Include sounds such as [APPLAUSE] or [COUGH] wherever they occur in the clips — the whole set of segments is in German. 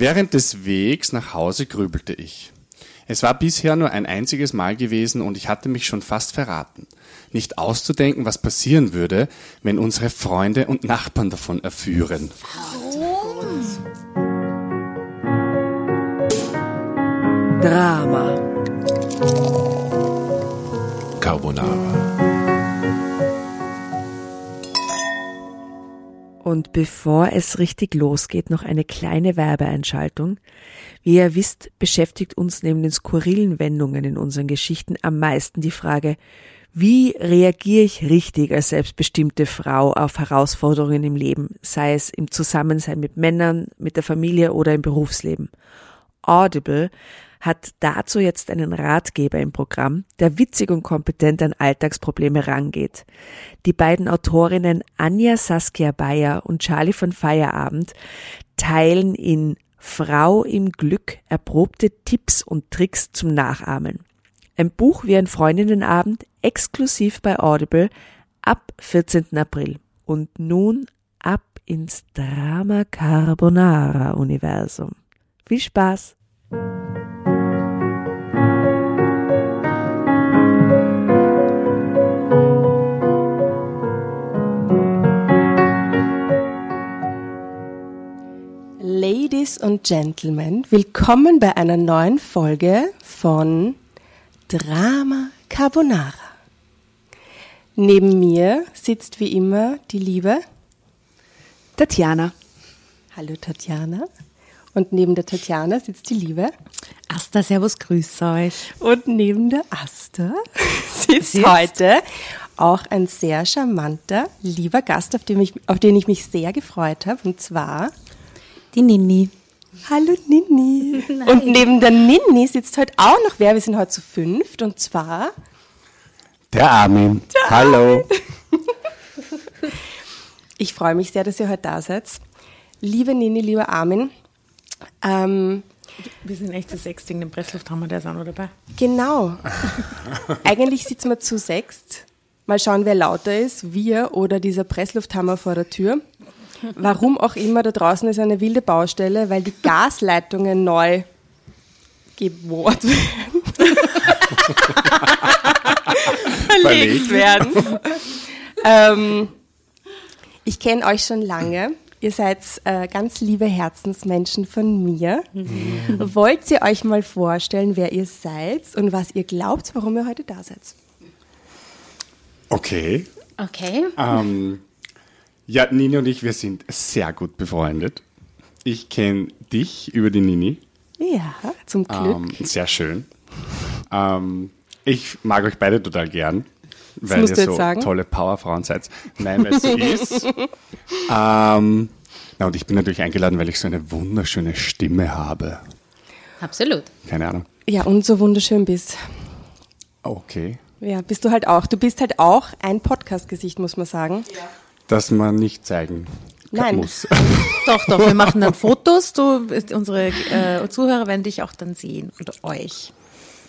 Während des Wegs nach Hause grübelte ich. Es war bisher nur ein einziges Mal gewesen und ich hatte mich schon fast verraten. Nicht auszudenken, was passieren würde, wenn unsere Freunde und Nachbarn davon erführen. Drama. Carbonara. Und bevor es richtig losgeht, noch eine kleine Werbeeinschaltung. Wie ihr wisst, beschäftigt uns neben den skurrilen Wendungen in unseren Geschichten am meisten die Frage, wie reagiere ich richtig als selbstbestimmte Frau auf Herausforderungen im Leben, sei es im Zusammensein mit Männern, mit der Familie oder im Berufsleben? Audible hat dazu jetzt einen Ratgeber im Programm, der witzig und kompetent an Alltagsprobleme rangeht. Die beiden Autorinnen Anja Saskia Bayer und Charlie von Feierabend teilen in Frau im Glück erprobte Tipps und Tricks zum Nachahmen. Ein Buch wie ein Freundinnenabend exklusiv bei Audible ab 14. April. Und nun ab ins Drama Carbonara Universum. Viel Spaß! Ladies und Gentlemen, willkommen bei einer neuen Folge von Drama Carbonara. Neben mir sitzt wie immer die liebe Tatjana. Hallo Tatjana. Und neben der Tatjana sitzt die liebe Asta, servus, grüß euch. Und neben der Asta [LAUGHS] sitzt Sitzt. heute auch ein sehr charmanter, lieber Gast, auf den ich, auf den ich mich sehr gefreut habe. Und zwar Die Nini. Hallo Nini. Und neben der Nini sitzt heute auch noch wer. Wir sind heute zu fünft. Und zwar Der Armin. Hallo. [LAUGHS] Ich freue mich sehr, dass ihr heute da seid. Liebe Nini, lieber Armin, ähm, Wir sind echt zu sechs wegen dem Presslufthammer, der ist auch noch dabei. genau. [LAUGHS] Eigentlich sitzen wir zu sechst. Mal schauen, wer lauter ist, wir oder dieser Presslufthammer vor der Tür. Warum auch immer, da draußen ist eine wilde Baustelle, weil die Gasleitungen neu gebohrt werden. [LAUGHS] verlegt werden. ähm, ich kenne euch schon lange. Ihr seid äh, ganz liebe Herzensmenschen von mir. Wollt ihr euch mal vorstellen, wer ihr seid und was ihr glaubt, warum ihr heute da seid? Okay. Okay. Ähm, ja, Nini und ich, wir sind sehr gut befreundet. Ich kenne dich über die Nini. Ja, zum Glück. Ähm, sehr schön. Ähm, ich mag euch beide total gern, weil ihr so sagen. tolle Powerfrauen seid. Nein, weil es so ist. [LAUGHS] Ähm, na, und ich bin natürlich eingeladen, weil ich so eine wunderschöne Stimme habe. Absolut. Keine Ahnung. ja, und so wunderschön bist. Okay. Ja, bist du halt auch. Du bist halt auch ein Podcast-Gesicht, muss man sagen. Dass man nicht zeigen Nein. muss. [LAUGHS] Doch, doch, wir machen dann Fotos. Du, unsere äh, Zuhörer werden dich auch dann sehen und euch.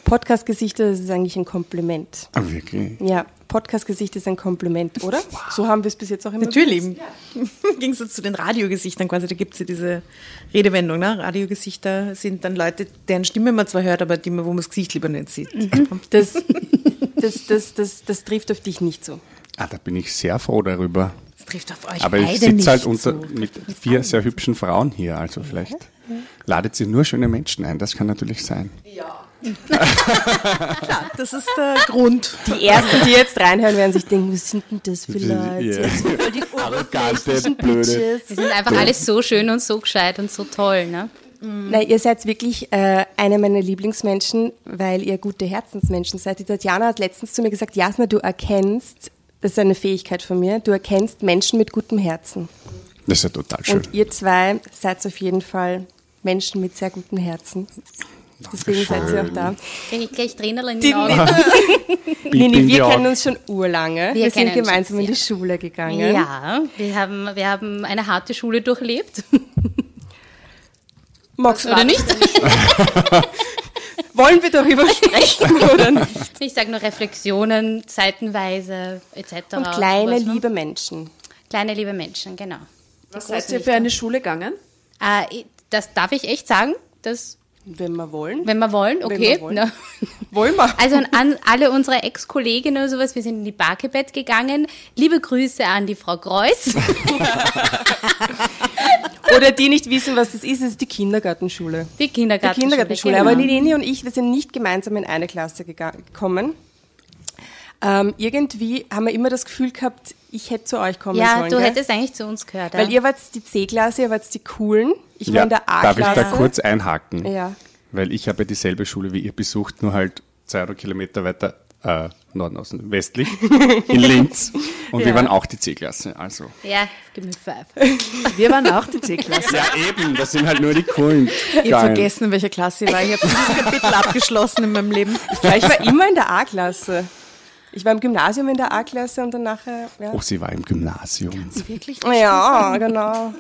Podcast-Gesichter, das ist eigentlich ein Kompliment. Ah, wirklich? Ja, Podcast-Gesicht ist ein Kompliment, oder? So haben wir es bis jetzt auch immer Natürlich. benutzt. [LAUGHS] Im Gegensatz zu den Radiogesichtern quasi, da gibt es ja diese Redewendung. Ne? Radiogesichter sind dann Leute, deren Stimme man zwar hört, aber die man, wo man das Gesicht lieber nicht sieht. Das, das, das, das, das trifft auf dich nicht so. Ah, da bin ich sehr froh darüber. Trifft auf euch Aber beide ich sitze halt unter, so. mit vier sehr hübschen Frauen hier, also vielleicht ladet sie nur schöne Menschen ein. Das kann natürlich sein. [LAUGHS] Klar, das ist der Grund. Die Ersten, die jetzt reinhören, werden sich denken, was sind denn das für Leute? Ja. Voll die [LAUGHS] Arrogante, blöde. Sie sind einfach alle so schön und so gescheit und so toll, ne? Nein, ihr seid wirklich äh, eine meiner Lieblingsmenschen, weil ihr gute Herzensmenschen seid. Die Tatjana hat letztens zu mir gesagt, Jasna, du erkennst, das ist eine Fähigkeit von mir, du erkennst Menschen mit gutem Herzen. Das ist ja total schön. Und ihr zwei seid auf jeden Fall Menschen mit sehr gutem Herzen. Deswegen seid ihr auch da. Kriege ich gleich Tränen in Die Augen. [LAUGHS] Nini, in wir kennen uns schon urlange. Wir, Wir sind uns gemeinsam schon in die sehr. Schule gegangen. Ja, wir haben, wir haben eine harte Schule durchlebt. Magst du Oder nicht? [LAUGHS] [LAUGHS] Wollen wir darüber sprechen [LAUGHS] oder nicht? Ich sage nur Reflexionen, seitenweise etc. Und kleine, sowas, ne? liebe Menschen. Kleine, liebe Menschen, genau. Was seid ihr für eine Schule gegangen? Äh, Das darf ich echt sagen, das, Wenn wir wollen. wenn wir wollen, okay. wir wollen. Na. [LAUGHS] Wollen wir. Also an, alle unsere Ex-Kolleginnen oder sowas, wir sind in die Barkebett gegangen. Liebe Grüße an die Frau Greuß. [LAUGHS] Oder die nicht wissen, was das ist, es ist die Kindergartenschule. Die Die Kindergartenschule. Kindergartenschule. genau. Aber Leni und ich, wir sind nicht gemeinsam in eine Klasse gekommen. Ähm, irgendwie haben wir immer das Gefühl gehabt, ich hätte zu euch kommen Ja, sollen. du gell? hättest eigentlich zu uns gehört. Weil ja. ihr wart die C-Klasse, ihr wart die Coolen. Ich war Ja, in der darf ich A-Klasse. da kurz einhaken? Ja. Weil ich habe ja dieselbe Schule wie ihr besucht, nur halt zwei oder Kilometer weiter äh, Norden außen, westlich, [LAUGHS] in Linz. Und wir Ja. waren auch die C-Klasse. Also. ja, give me five. Wir waren auch die C-Klasse. Ja, eben, das sind halt nur die coolen. Ich habe vergessen, in welcher Klasse ich war. Ich habe dieses Kapitel abgeschlossen in meinem Leben. Ja, ich war immer in der A-Klasse. Ich war im Gymnasium in der A-Klasse und dann nachher. Ja. Oh, sie war im Gymnasium. Wirklich? Ja, genau.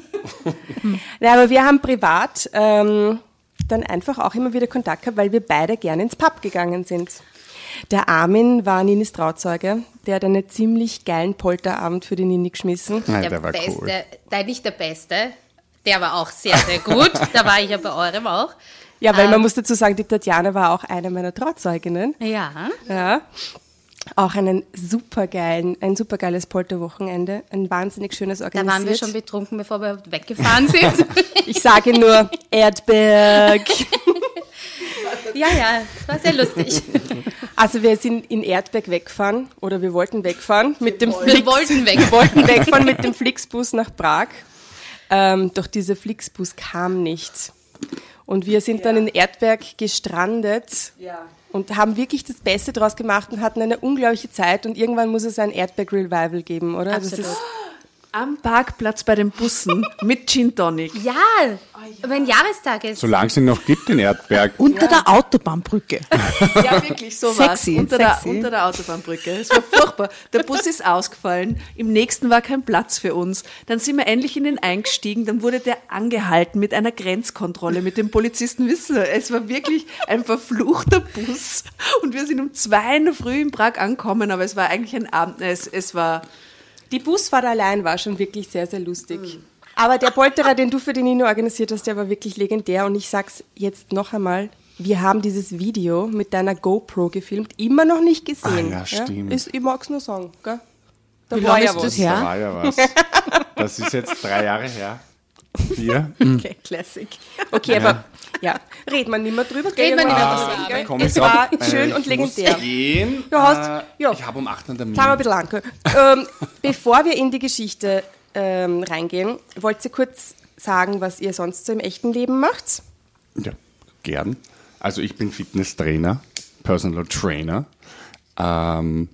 [LAUGHS] ja, aber wir haben privat ähm, dann einfach auch immer wieder Kontakt gehabt, weil wir beide gerne ins Pub gegangen sind. Der Armin war Ninis Trauzeuge. Der hat einen ziemlich geilen Polterabend für die Nini geschmissen. Nein, der, war beste, cool. nein, nicht der Beste. Der war auch sehr, sehr gut. [LAUGHS] da war ich ja bei eurem auch. Ja, weil man Ähm. muss dazu sagen, die Tatjana war auch eine meiner Trauzeuginnen. Ja. Ja. Auch einen supergeilen, ein supergeiles Polterwochenende. Ein wahnsinnig schönes Da organisiert. waren wir schon betrunken, bevor wir weggefahren sind. [LAUGHS] Ich sage nur Erdberg. [LAUGHS] ja, ja, es war sehr lustig. Also wir sind in Erdberg weggefahren oder wir wollten wegfahren mit dem Wir wollten weg. Wir wollten wegfahren mit dem Flixbus nach Prag. Ähm, doch dieser Flixbus kam nicht. Und wir sind dann in Erdberg gestrandet und haben wirklich das Beste draus gemacht und hatten eine unglaubliche Zeit. Und irgendwann muss es ein Erdberg-Revival geben, oder? Absolut. Am Parkplatz bei den Bussen mit Gin Tonic. Ja, wenn Jahrestag ist. Solange es ihn noch gibt, den Erdberg. [LAUGHS] Unter der Autobahnbrücke. [LAUGHS] Ja, wirklich, so. Sexy, Unter der, sexy. unter der Autobahnbrücke. Es war furchtbar. Der Bus ist ausgefallen. Im nächsten war kein Platz für uns. Dann sind wir endlich in den eingestiegen. Dann wurde der angehalten mit einer Grenzkontrolle mit dem Polizisten. Wissen Sie, es war wirklich ein verfluchter Bus. Und wir sind um zwei in der Früh in Prag angekommen, aber es war eigentlich ein Abend. Es, es war, die Busfahrt allein war schon wirklich sehr, sehr lustig. Aber der Polterer, den du für die Nino organisiert hast, der war wirklich legendär. Und ich sag's jetzt noch einmal, wir haben dieses Video mit deiner GoPro gefilmt, immer noch nicht gesehen. Ah, ja, stimmt. Ist, ich mag's nur sagen, gell? Da Wie war ja ist was. das her? Da war ja was. Das ist jetzt drei Jahre her. Vier. [LAUGHS] Okay, Classic. Okay, aber ja, reden wir nicht mehr drüber. Reden wir nicht mehr Irgendwann drüber. Es war Äh, schön und legendär. Gehen. Ja, hast- Äh, ja. Ich habe um 8 einen Termin. Sagen wir ein bisschen lang. gell? Ähm, bevor wir in die Geschichte ähm, reingehen, wollt ihr kurz sagen, was ihr sonst so im echten Leben macht? Ja, gern. Also ich bin Fitnesstrainer, Personal Trainer, ähm,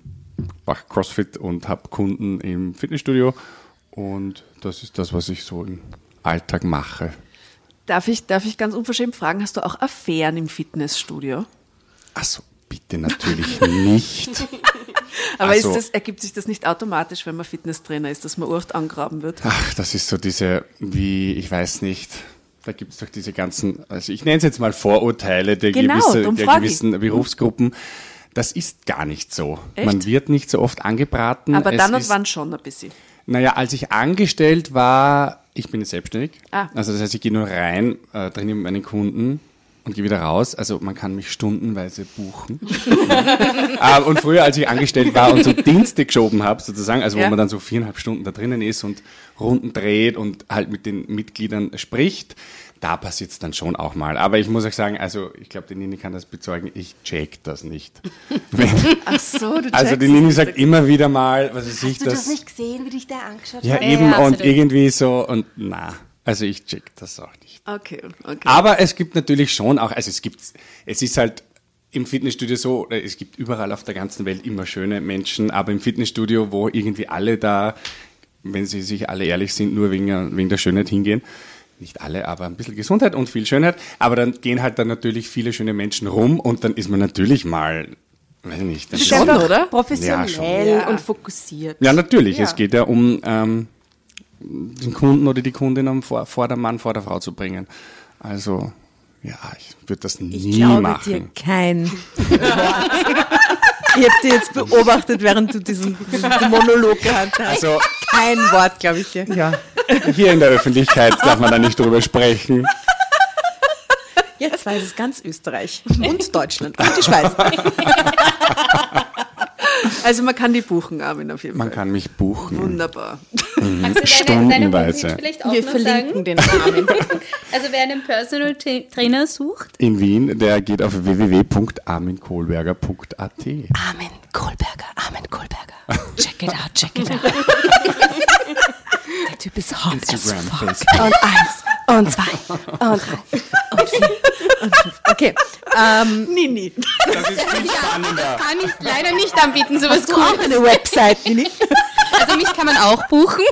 mache CrossFit und habe Kunden im Fitnessstudio und das ist das, was ich so im Alltag mache. darf ich, darf ich ganz unverschämt fragen, hast du auch Affären im Fitnessstudio? Also bitte natürlich nicht. [LAUGHS] Aber Also- das, ergibt sich das nicht automatisch, wenn man Fitnesstrainer ist, dass man Urcht angraben wird? Ach, das ist so diese, wie, ich weiß nicht, da gibt es doch diese ganzen, also ich nenne es jetzt mal Vorurteile der, Genau, gewisse, der ich. gewissen Berufsgruppen. Das ist gar nicht so. Echt? Man wird nicht so oft angebraten. Aber Es dann und ist- wann schon ein bisschen. Naja, als ich angestellt war, ich bin jetzt selbstständig. Ah. Also das heißt, ich gehe nur rein, äh, trainiere mit meinen Kunden und gehe wieder raus. Also man kann mich stundenweise buchen. äh, [LAUGHS] und früher, als ich angestellt war und so Dienste geschoben habe, sozusagen, also wo Ja. man dann so viereinhalb Stunden da drinnen ist und Runden dreht und halt mit den Mitgliedern spricht, da passiert es dann schon auch mal. Aber ich muss euch sagen, also ich glaube, die Nini kann das bezeugen, ich check das nicht. [LAUGHS] Wenn, Ach so, du also die Nini sagt immer wieder mal, was weiß ich, das... gesehen, wie dich der angeschaut Ja, Ja, eben ja, und irgendwie so und na, also ich check das auch nicht. Okay, okay. Aber es gibt natürlich schon auch, also es gibt, es ist halt im Fitnessstudio so, äh, es gibt überall auf der ganzen Welt immer schöne Menschen, aber im Fitnessstudio, wo irgendwie alle da, wenn sie sich alle ehrlich sind, nur wegen, wegen der Schönheit hingehen, nicht alle, aber ein bisschen Gesundheit und viel Schönheit, aber dann gehen halt dann natürlich viele schöne Menschen rum und dann ist man natürlich mal, weiß ich nicht, dann Schon, oder? Professionell Ja, schon. und fokussiert. ja, natürlich. Ja. Es geht ja um ähm, den Kunden oder die Kundin am vor, vor der Mann, vor der Frau zu bringen. Also, ja, ich würde das nie Ich glaube dir machen. kein Wort. Ich habe dir jetzt beobachtet, während du diesen, diesen Monolog gehabt hast. Also, Kein Wort, glaube ich dir. ja, hier in der Öffentlichkeit darf man da nicht drüber sprechen. Jetzt weiß es ganz Österreich und Deutschland und die Schweiz. [LAUGHS] Also man kann die buchen, Armin, auf jeden Man Fall. kann mich buchen. Wunderbar. Kannst du deine, deine Stundenweise. Homepage vielleicht auch Wir noch verlinken sagen? den Namen. [LAUGHS] Also wer einen Personal Tra- Trainer sucht, In Wien, der geht auf www.arminkohlberger.at. Armin Kohlberger, Armin Kohlberger. Check it out, check it out. [LAUGHS] Der Typ ist hot as Instagram, fuck. Facebook. Und eins, und zwei, und drei. Okay. Ähm, Nini. Das ist viel spannender. kann ich leider nicht anbieten, sowas hast du auch eine Website, Nini? Also mich kann man auch buchen.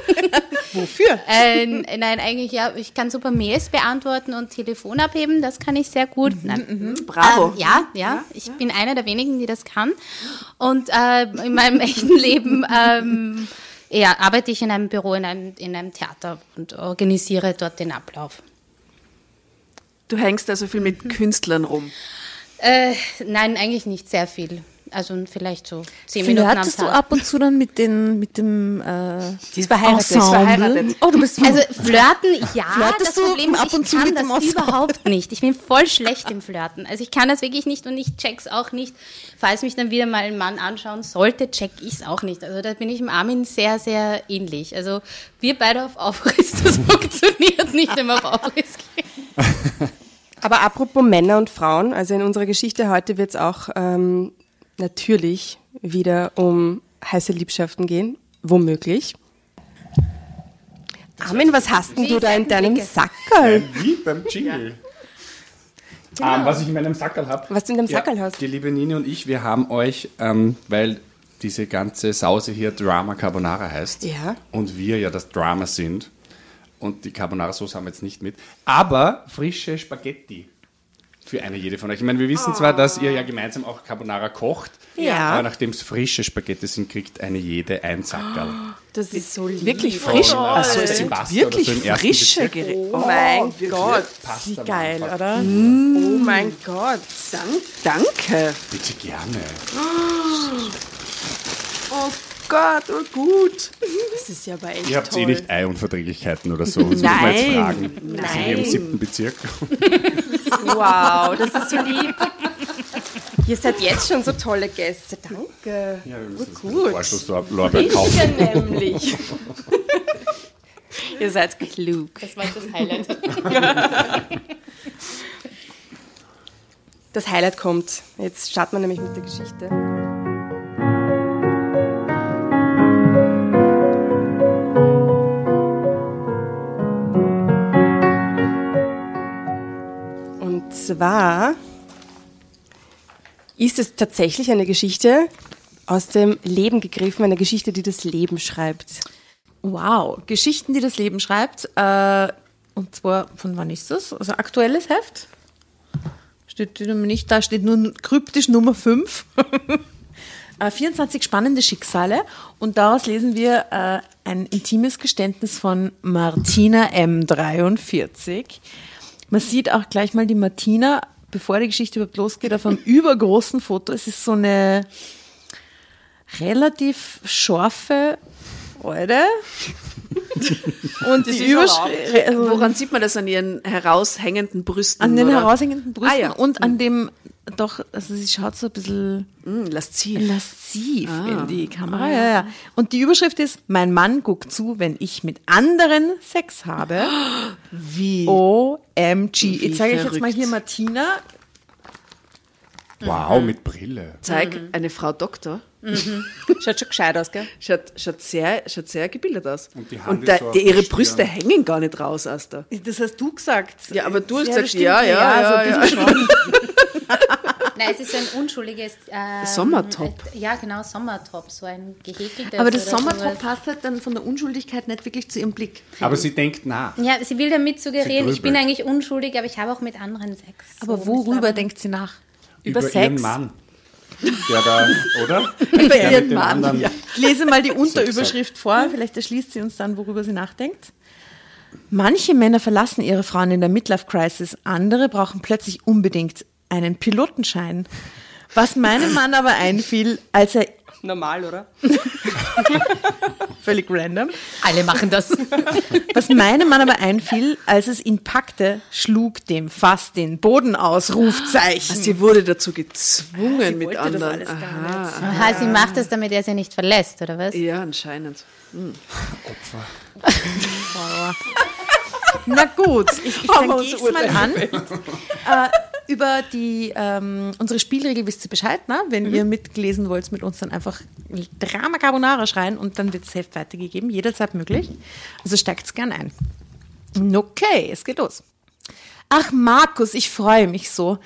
Wofür? Äh, nein, eigentlich ja, ich kann super Mails beantworten und Telefon abheben, das kann ich sehr gut. Nein. Bravo. Ähm, ja, ja, ich bin einer der wenigen, die das kann. Und äh, in meinem echten Leben ähm, ja, arbeite ich in einem Büro, in einem, in einem Theater und organisiere dort den Ablauf. Du hängst also viel mit Künstlern rum. Äh, nein, eigentlich nicht sehr viel. Also vielleicht so zehn Minuten am Flirtest du Tag. ab und zu dann mit, den, mit dem äh, Die ist verheiratet. Ensemble? verheiratet. Oh, du bist Also flirten, ja, Flirtest das du Problem ist, ab und ich zu kann mit dem das Ensemble? überhaupt nicht. Ich bin voll schlecht im Flirten. Also ich kann das wirklich nicht und ich check's auch nicht. Falls mich dann wieder mal ein Mann anschauen sollte, check ich's auch nicht. Also da bin ich dem Armin sehr, sehr ähnlich. Also wir beide auf Aufriss, [LAUGHS] das funktioniert nicht, wenn wir auf Aufriss gehen. Aber apropos Männer und Frauen, also in unserer Geschichte heute wird es auch ähm, natürlich wieder um heiße Liebschaften gehen, womöglich. Armin, was hast denn du da in deinem. Sackerl? Wie beim Jingle. Ähm, was ich in meinem Sackerl habe. Was du in deinem Sackerl hast? Die liebe Nini und ich, wir haben euch, ähm, weil diese ganze Sause hier Drama Carbonara heißt Ja. und wir ja das Drama sind und die Carbonara-Sauce haben wir jetzt nicht mit, aber frische Spaghetti für eine jede von euch. Ich meine, wir wissen zwar, dass ihr ja gemeinsam auch Carbonara kocht, Ja. aber nachdem es frische Spaghetti sind, kriegt eine jede ein Sackerl. Das ist so lieb. Wirklich frisch. Äh, Also Sebastian wirklich oder so frische. Gerichte. Oh mein Gott. Wie geil, einfach. oder? Oh mein Gott. Dank, danke. Bitte gerne. Oh Gott, oh gut. Das ist ja aber echt Ihr habt toll. eh nicht Eiunverträglichkeiten oder so. Das muss man jetzt Nein. fragen. Wir sind hier im siebten Bezirk. Wow, das ist so lieb. Ihr seid jetzt schon so tolle Gäste. Danke. Ja, wir müssen gut. Vorschusslorbeer kaufen. Ja, nämlich. [LAUGHS] Ihr seid klug. Das war jetzt das Highlight. Das Highlight kommt. Jetzt starten wir nämlich mit der Geschichte. Zwar ist es tatsächlich eine Geschichte aus dem Leben gegriffen, eine Geschichte, die das Leben schreibt. Wow, Geschichten, die das Leben schreibt. Äh, und zwar, von wann ist das? Also aktuelles Heft? Steht nicht da, steht nur kryptisch Nummer 5. [LAUGHS] äh, 24 spannende Schicksale. Und daraus lesen wir äh, ein intimes Geständnis von Martina M43. Man sieht auch gleich mal die Martina, bevor die Geschichte überhaupt losgeht, auf einem übergroßen Foto. Es ist so eine relativ scharfe Alte. Und die Überschrift, also Woran sieht man das an ihren heraushängenden Brüsten? an den oder? heraushängenden Brüsten Ah, ja. und an dem, doch, also sie schaut so ein bisschen Mm, lasziv. lasziv Ah. in die Kamera. Ja, ja. Und die Überschrift ist, mein Mann guckt zu, wenn ich mit anderen Sex habe. [GASPS] Wie? OMG. Wie Jetzt sage ich jetzt mal hier Martina. Wow, mit Brille. Zeig eine Frau Doktor. [LAUGHS] Schaut schon gescheit aus, gell? Schaut, schaut, sehr, schaut sehr gebildet aus. Und die Hand Und ist da, so die, ihre. Brüste hängen gar nicht raus, Asta. Das hast du gesagt. Ja, aber du hast das gesagt, stimmt. ja, ja, ja, so ein ja. bisschen. [LAUGHS] Nein, es ist ein unschuldiges... Ähm, Sommertop. äh, Ja, genau, Sommertop, so ein gehäkeltes. Aber das Sommertop sowas. passt halt dann von der Unschuldigkeit nicht wirklich zu ihrem Blick. Aber sie denkt nach. Ja, sie will damit suggerieren, ich bin eigentlich unschuldig, aber ich habe auch mit anderen Sex. Aber So, worüber denkt sie nach? Über ihren Sex? Mann. Der da, oder? [LAUGHS] Über Der ihren Mann. anderen- Ja. Ich lese mal die Unterüberschrift vor, vielleicht erschließt sie uns dann, worüber sie nachdenkt. Manche Männer verlassen ihre Frauen in der Midlife-Crisis, andere brauchen plötzlich unbedingt einen Pilotenschein. Was meinem Mann aber einfiel, als er Normal, oder? [LAUGHS] Völlig random. Alle machen das. Was meinem Mann aber einfiel, als es ihn packte, schlug dem fast den Boden aus, Rufzeichen. Sie wurde dazu gezwungen mit wollte das anderen. alles gar Aha. Aha, sie macht das, damit er sie nicht verlässt, oder was? Ja, anscheinend. [LAUGHS] Na gut, ich, ich ich mal an. Über die, ähm, unsere Spielregel wisst ihr Bescheid, ne? Wenn ihr mitlesen wollt, mit uns dann einfach Drama Carbonara schreien und dann wird das Heft weitergegeben, jederzeit möglich. Also steigt's gern ein. Okay, es geht los. Ach, Markus, ich freue mich so,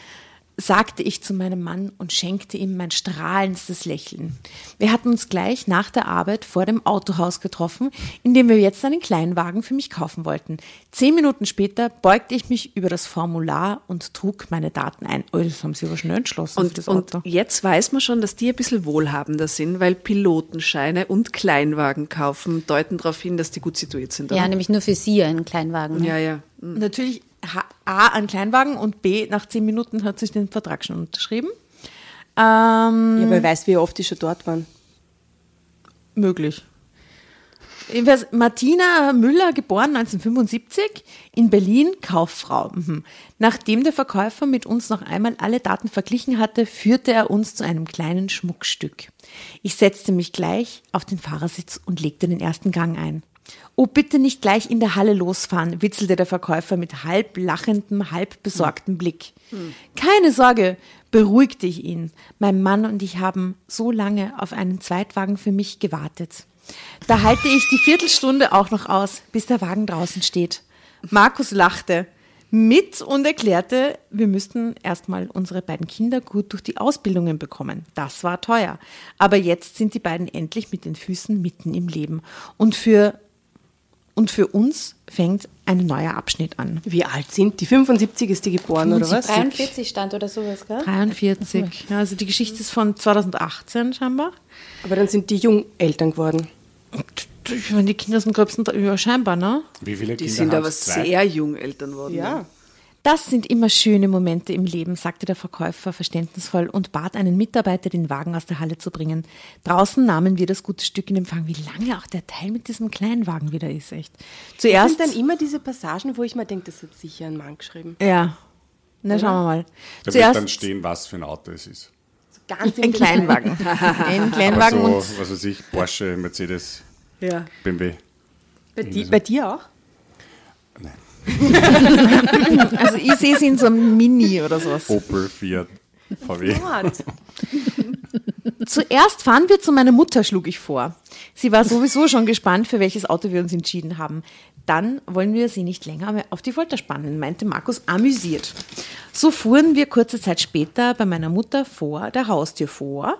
sagte ich zu meinem Mann und schenkte ihm mein strahlendstes Lächeln. Wir hatten uns gleich nach der Arbeit vor dem Autohaus getroffen, in dem wir jetzt einen Kleinwagen für mich kaufen wollten. Zehn Minuten später beugte ich mich über das Formular und trug meine Daten ein. Oh, das haben sie aber schnell entschlossen, für Und, das und Auto. jetzt weiß man schon, dass die ein bisschen wohlhabender sind, weil Pilotenscheine und Kleinwagen kaufen deuten darauf hin, dass die gut situiert sind. Ja, oder? nämlich nur für sie einen Kleinwagen. ne? ja, ja. Natürlich H- A, ein Kleinwagen und B, nach zehn Minuten hat sich den Vertrag schon unterschrieben. Ähm, Ja, wer weiß, wie oft die schon dort waren. Möglich. Jedenfalls Martina Müller, geboren 1975, in Berlin, Kauffrau. Mhm. Nachdem der Verkäufer mit uns noch einmal alle Daten verglichen hatte, führte er uns zu einem kleinen Schmuckstück. Ich setzte mich gleich auf den Fahrersitz und legte den ersten Gang ein. Oh, bitte nicht gleich in der Halle losfahren, witzelte der Verkäufer mit halb lachendem, halb besorgtem Blick. Keine Sorge, beruhigte ich ihn. Mein Mann und ich haben so lange auf einen Zweitwagen für mich gewartet. Da halte ich die Viertelstunde auch noch aus, bis der Wagen draußen steht. Markus lachte mit und erklärte, wir müssten erstmal unsere beiden Kinder gut durch die Ausbildungen bekommen. Das war teuer. Aber jetzt sind die beiden endlich mit den Füßen mitten im Leben. Und für, und für uns fängt ein neuer Abschnitt an. Wie alt sind die? 75 ist die geboren, oder was? 43 stand oder sowas, gell? 43. Ja, also die Geschichte ist von 2018 scheinbar. Aber dann sind die Jungeltern geworden. Ich meine, die Kinder sind gröbsten ja, scheinbar, ne? Wie viele Die Kinder sind haben aber sehr jung Eltern worden. Ja. Das sind immer schöne Momente im Leben, sagte der Verkäufer verständnisvoll und bat einen Mitarbeiter, den Wagen aus der Halle zu bringen. Draußen nahmen wir das gute Stück in Empfang. Wie lange auch der Teil mit diesem kleinen Wagen wieder ist, echt. Das Zuerst. sind dann immer diese Passagen, wo ich mir denke, das hat sicher ein Mann geschrieben. ja. Na, schauen wir mal. Da wird dann Zuerst stehen, was für ein Auto es ist. Ganz ein Kleinwagen. [LAUGHS] Ein Aber Kleinwagen so, und was weiß ich, Porsche, Mercedes, Ja. BMW. Bei, di bei dir auch? [LAUGHS] also ich sehe sie in so einem Mini oder sowas. Opel, Fiat, VW. Zuerst fahren wir zu meiner Mutter, schlug ich vor. Sie war sowieso schon gespannt, für welches Auto wir uns entschieden haben. Dann wollen wir sie nicht länger mehr auf die Folter spannen, meinte Markus amüsiert. So fuhren wir kurze Zeit später bei meiner Mutter vor der Haustür vor.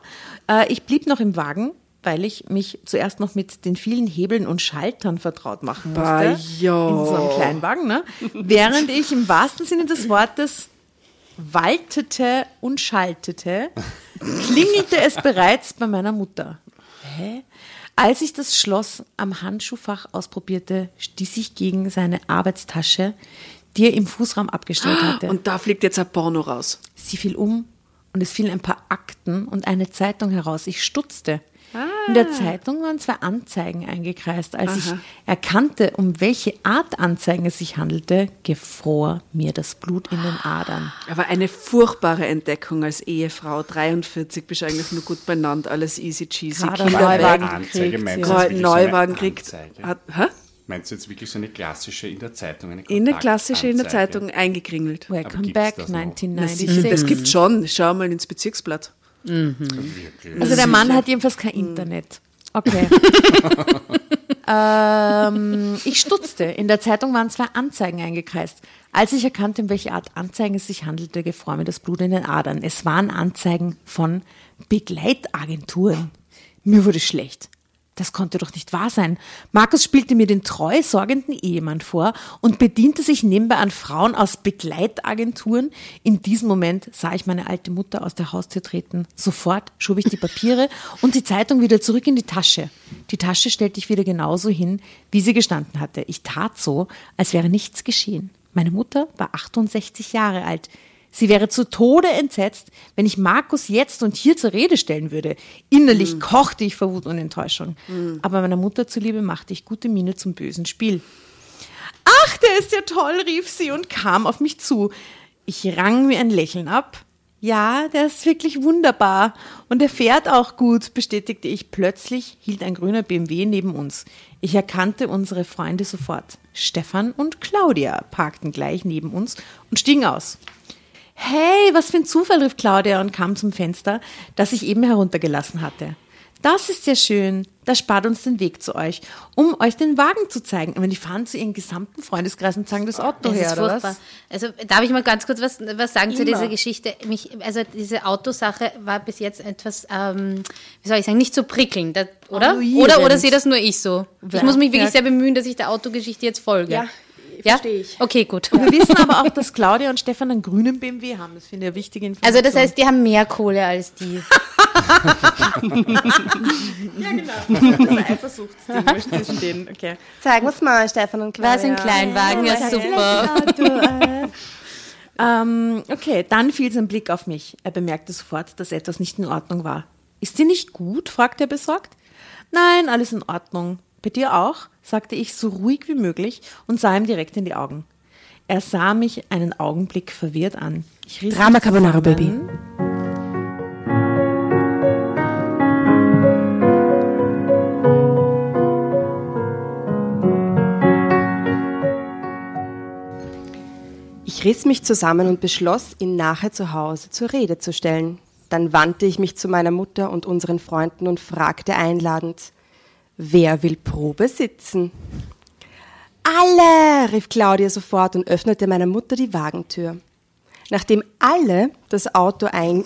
Äh, ich blieb noch im Wagen, weil ich mich zuerst noch mit den vielen Hebeln und Schaltern vertraut machen musste. Bah, ja. In so einem Kleinwagen, ne? Während ich im wahrsten Sinne des Wortes waltete und schaltete, klingelte es bereits bei meiner Mutter. Hä? Als ich das Schloss am Handschuhfach ausprobierte, stieß ich gegen seine Arbeitstasche, die er im Fußraum abgestellt hatte. Und da fliegt jetzt ein Porno raus. Sie fiel um und es fielen ein paar Akten und eine Zeitung heraus. Ich stutzte. In der Zeitung waren zwei Anzeigen eingekreist. Als ich erkannte, um welche Art Anzeigen es sich handelte, gefror mir das Blut in den Adern. Aber eine furchtbare Entdeckung als Ehefrau. 43 bist eigentlich nur gut benannt, alles easy cheesy. Gerade Neuwagen wirklich Neuwagen so eine kriegt. Anzeige? Hat, hä? Meinst du jetzt wirklich so eine klassische in der Zeitung? Eine In der klassische in der? Zeitung eingekringelt. Welcome back, das noch? Na sicher, 1996. das gibt schon. Schau mal ins Bezirksblatt. Wirklich? Also der Mann hat jedenfalls kein Internet. Okay. [LAUGHS] ähm, ich stutzte. In der Zeitung waren zwei Anzeigen eingekreist. Als ich erkannte, um welche Art Anzeigen es sich handelte, gefror mir das Blut in den Adern. Es waren Anzeigen von Begleitagenturen. Mir wurde schlecht. Das konnte doch nicht wahr sein. Markus spielte mir den treu sorgenden Ehemann vor und bediente sich nebenbei an Frauen aus Begleitagenturen. In diesem Moment sah ich meine alte Mutter aus der Haustür treten. Sofort schob ich die Papiere [LAUGHS] und die Zeitung wieder zurück in die Tasche. Die Tasche stellte ich wieder genauso hin, wie sie gestanden hatte. Ich tat so, als wäre nichts geschehen. Meine Mutter war 68 Jahre alt. Sie wäre zu Tode entsetzt, wenn ich Markus jetzt und hier zur Rede stellen würde. Innerlich kochte ich vor Wut und Enttäuschung. Aber meiner Mutter zuliebe machte ich gute Miene zum bösen Spiel. Ach, der ist ja toll, rief sie und kam auf mich zu. Ich rang mir ein Lächeln ab. Ja, der ist wirklich wunderbar. Und er fährt auch gut, bestätigte ich. Plötzlich hielt ein grüner BMW neben uns. Ich erkannte unsere Freunde sofort. Stefan und Claudia parkten gleich neben uns und stiegen aus. Hey, was für ein Zufall, rief Claudia und kam zum Fenster, das ich eben heruntergelassen hatte. Das ist ja schön. Das spart uns den Weg zu euch, um euch den Wagen zu zeigen. Ich meine, die fahren zu ihren gesamten Freundeskreis und zeigen das Auto Das her, ist oder furchtbar. was? Also darf ich mal ganz kurz was, was sagen zu Immer. dieser Geschichte? Mich, also diese Autosache war bis jetzt etwas, ähm, wie soll ich sagen, nicht so prickelnd, oder? Oder oder sehe das nur ich so? Ich muss mich wirklich sehr bemühen, dass ich der Autogeschichte jetzt folge. Ja, ja? verstehe ich. Okay, gut. Wir wissen aber auch, dass [LAUGHS] Claudia und Stefan einen grünen BMW haben. Das finde ich eine wichtige Information. Also das heißt, die haben mehr Kohle als die. [LAUGHS] das ist ein Eifersuchtsding zwischen denen. Okay. Wir's mal, Stefan und Claudia. Was ein Kleinwagen, ja super. Ähm, okay, dann fiel sein Blick auf mich. Er bemerkte sofort, dass etwas nicht in Ordnung war. Ist sie nicht gut? fragte er besorgt. Nein, alles in Ordnung. Bei dir auch? sagte ich so ruhig wie möglich und sah ihm direkt in die Augen. Er sah mich einen Augenblick verwirrt an. Drama Carbonara. Baby. Ich riss mich zusammen und beschloss, ihn nachher zu Hause zur Rede zu stellen. Dann wandte ich mich zu meiner Mutter und unseren Freunden und fragte einladend, wer will Probe sitzen? Alle, rief Claudia sofort und öffnete meiner Mutter die Wagentür. Nachdem alle das Auto ein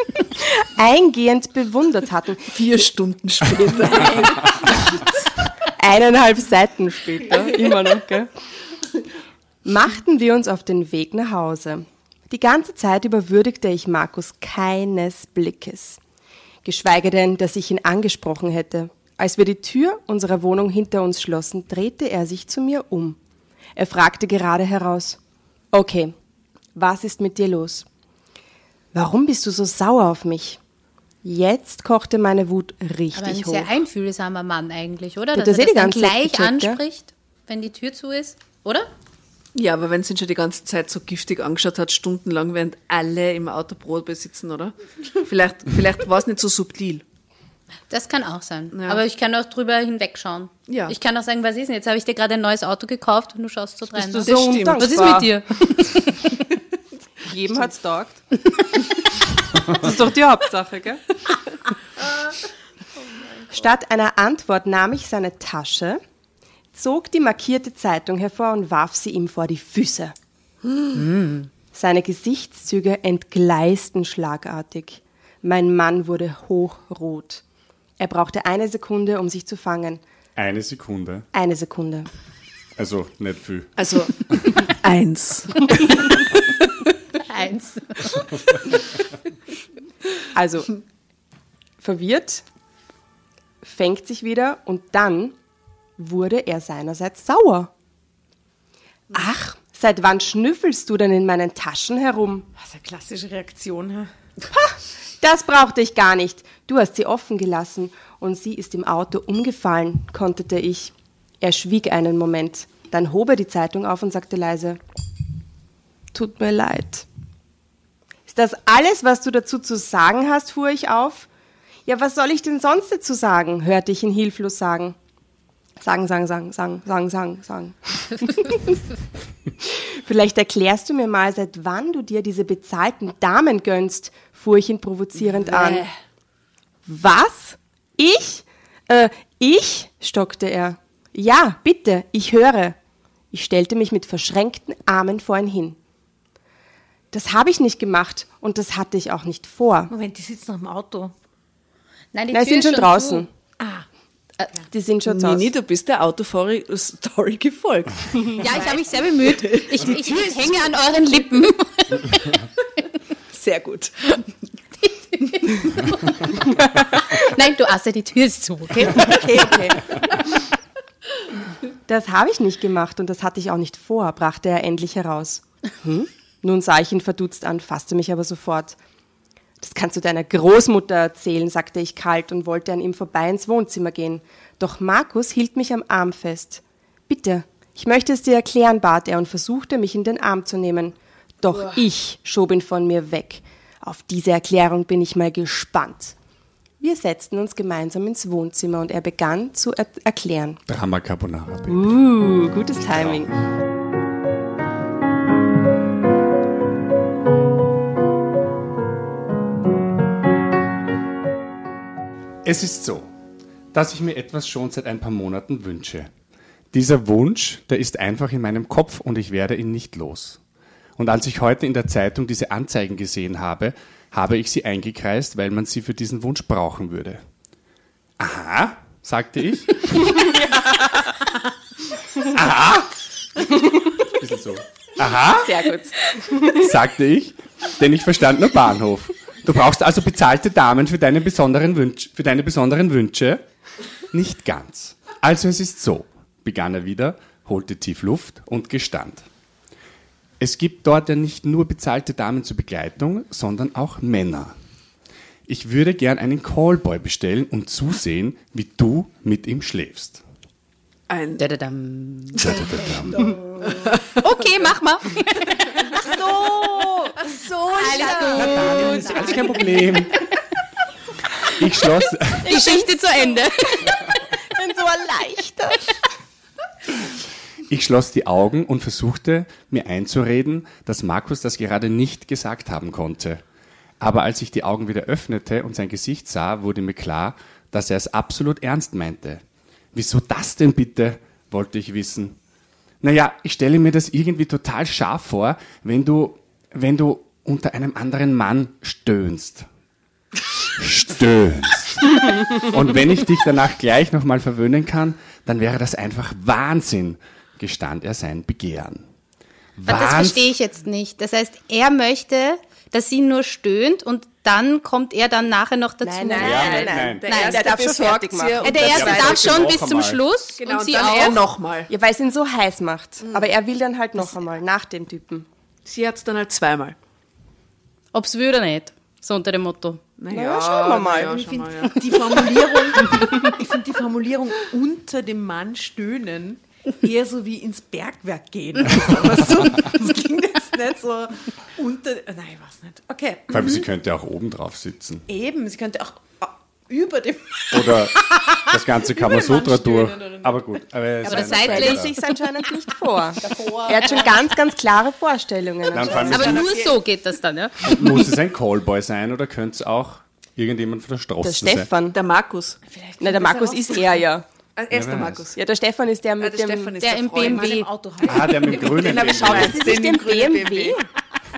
[LAUGHS] eingehend bewundert hatten, Vier Stunden später. [LAUGHS] eineinhalb Seiten später, immer noch, gell? machten wir uns auf den Weg nach Hause. Die ganze Zeit über würdigte ich Markus keines Blickes, geschweige denn, dass ich ihn angesprochen hätte. Als wir die Tür unserer Wohnung hinter uns schlossen, drehte er sich zu mir um. Er fragte gerade heraus, okay, was ist mit dir los? Warum bist du so sauer auf mich? Jetzt kochte meine Wut Aber ein richtig hoch. sehr einfühlsamer Mann eigentlich, oder? Dass hast er das die dann gleich gecheckt, anspricht, wenn die Tür zu ist, oder? Ja, aber wenn sie ihn schon die ganze Zeit so giftig angeschaut hat, stundenlang, während alle im Auto Brot besitzen, oder? Vielleicht, vielleicht war es nicht so subtil. Das kann auch sein. Ja. Aber ich kann auch drüber hinwegschauen. Ja. Ich kann auch sagen, was ist denn jetzt? Habe ich dir gerade ein neues Auto gekauft und du schaust so rein. du ne? so undankbar. Was ist mit dir? [LAUGHS] Jedem hat's taugt. [LAUGHS] das ist doch die Hauptsache, gell? [LAUGHS] Statt einer Antwort nahm ich seine Tasche, zog die markierte Zeitung hervor und warf sie ihm vor die Füße. Seine Gesichtszüge entgleisten schlagartig. Mein Mann wurde hochrot. Er brauchte eine Sekunde, um sich zu fangen. Eine Sekunde. Eine Sekunde. Also nicht viel. Also [LAUGHS] eins. [LAUGHS] Eins. Also verwirrt, fängt sich wieder und dann wurde er seinerseits sauer. Ach, seit wann schnüffelst du denn in meinen Taschen herum? Das ist eine klassische Reaktion. hä? Das brauchte ich gar nicht. Du hast sie offen gelassen und sie ist im Auto umgefallen, konterte ich. Er schwieg einen Moment, dann hob er die Zeitung auf und sagte leise, Tut mir leid. Ist das alles, was du dazu zu sagen hast, fuhr ich auf. Ja, was soll ich denn sonst dazu sagen? hörte ich ihn hilflos sagen. Sagen, sagen, sagen, sagen, sagen, sagen, sagen. Vielleicht erklärst du mir mal, seit wann du dir diese bezahlten Damen gönnst, fuhr ich ihn provozierend an. Was? Ich? Äh, ich? stockte er. Ja, bitte, ich höre. Ich stellte mich mit verschränkten Armen vor ihn hin. Das habe ich nicht gemacht und das hatte ich auch nicht vor. Moment, die sitzen noch im Auto. Nein, die Nein, sind ist schon draußen. Ah, Die sind schon draußen. Nini, du bist der Autostory gefolgt. Zu. [LAUGHS] Ja, ich habe mich sehr bemüht. Ich, ich, [LAUGHS] ich hänge an euren Lippen. Sehr gut. [LAUGHS] Nein, du Asse, die Tür ist zu, okay? Okay, okay. Das habe ich nicht gemacht und das hatte ich auch nicht vor, brachte er endlich heraus. Hm? Nun sah ich ihn verdutzt an, fasste mich aber sofort. Das kannst du deiner Großmutter erzählen, sagte ich kalt und wollte an ihm vorbei ins Wohnzimmer gehen. Doch Markus hielt mich am Arm fest. Bitte, ich möchte es dir erklären, bat er und versuchte, mich in den Arm zu nehmen. Doch ich schob ihn von mir weg. Auf diese Erklärung bin ich mal gespannt. Wir setzten uns gemeinsam ins Wohnzimmer und er begann zu er erklären. Drama Carbonara, Baby. Uh, gutes Timing. Es ist so, dass ich mir etwas schon seit ein paar Monaten wünsche. Dieser Wunsch, der ist einfach in meinem Kopf und ich werde ihn nicht los. Und als ich heute in der Zeitung diese Anzeigen gesehen habe, habe ich sie eingekreist, weil man sie für diesen Wunsch brauchen würde. Aha, sagte ich. [LAUGHS] Aha. Bisschen so. Aha, Sehr gut. sagte ich, denn ich verstand nur Bahnhof. Du brauchst also bezahlte Damen für deine besonderen, Wünsch, für deine besonderen Wünsche? Nicht ganz. Also es ist so, begann er wieder, holte tief Luft und gestand. Es gibt dort ja nicht nur bezahlte Damen zur Begleitung, sondern auch Männer. Ich würde gern einen Callboy bestellen und zusehen, wie du mit ihm schläfst. Ein Dadadam. Dadadadam. Okay, mach mal. [LAUGHS] Alles gut. Alles kein Problem. Ich schloss, Geschichte zu Ende. [LAUGHS] bin so erleichtert. Ich schloss die Augen und versuchte mir einzureden, dass Markus das gerade nicht gesagt haben konnte. Aber als ich die Augen wieder öffnete und sein Gesicht sah, wurde mir klar, dass er es absolut ernst meinte. Wieso das denn bitte? wollte ich wissen. Naja, ich stelle mir das irgendwie total scharf vor, wenn du, wenn du unter einem anderen Mann stöhnst. Stöhnst. Und wenn ich dich danach gleich nochmal verwöhnen kann, dann wäre das einfach Wahnsinn, gestand er sein Begehren. Das verstehe ich jetzt nicht. Das heißt, er möchte, dass sie nur stöhnt und dann kommt er dann nachher noch dazu. Nein, nein, Ja, nein, nein, nein. nein. Der Nein, erste der darf schon fertig sie machen. und Äh, Der erste darf schon bis zum. Schluss Genau, und und sie dann auch. er nochmal. Ja, weil es ihn so heiß macht. Aber er will dann halt noch einmal, nach dem Typen. Sie hat es dann halt zweimal. Ob's will oder nicht. So unter dem Motto. Naja, schauen wir mal. Ja, Ich finde mal, ja. die Formulierung, [LAUGHS] ich finde die Formulierung unter dem Mann stöhnen eher so wie ins Bergwerk gehen. Aber so, das klingt jetzt nicht so unter, nein, ich weiß nicht. Okay, Vor allem, sie könnte auch oben drauf sitzen. eben, sie könnte auch über dem Oder das ganze [LAUGHS] Kamasutra durch. Aber gut. Aber, Aber das Stellt seitlich, er sich anscheinend nicht vor. Er hat schon ganz, ganz klare Vorstellungen. Nein, vor allem aber ist- nur so geht das dann, ja? muss es ein Callboy sein oder könnte es auch irgendjemand von der Der Straße sein? Stefan. Der Markus. Na, der Markus ist er ja. Als erster wer weiß. Markus. Ja, der Stefan ist der Ja, mit der dem... Ist der der, im. BMW. im Auto heißt. Ah, der mit dem [LAUGHS] grünen Den habe ich BMW. schon Sie sich den BMW?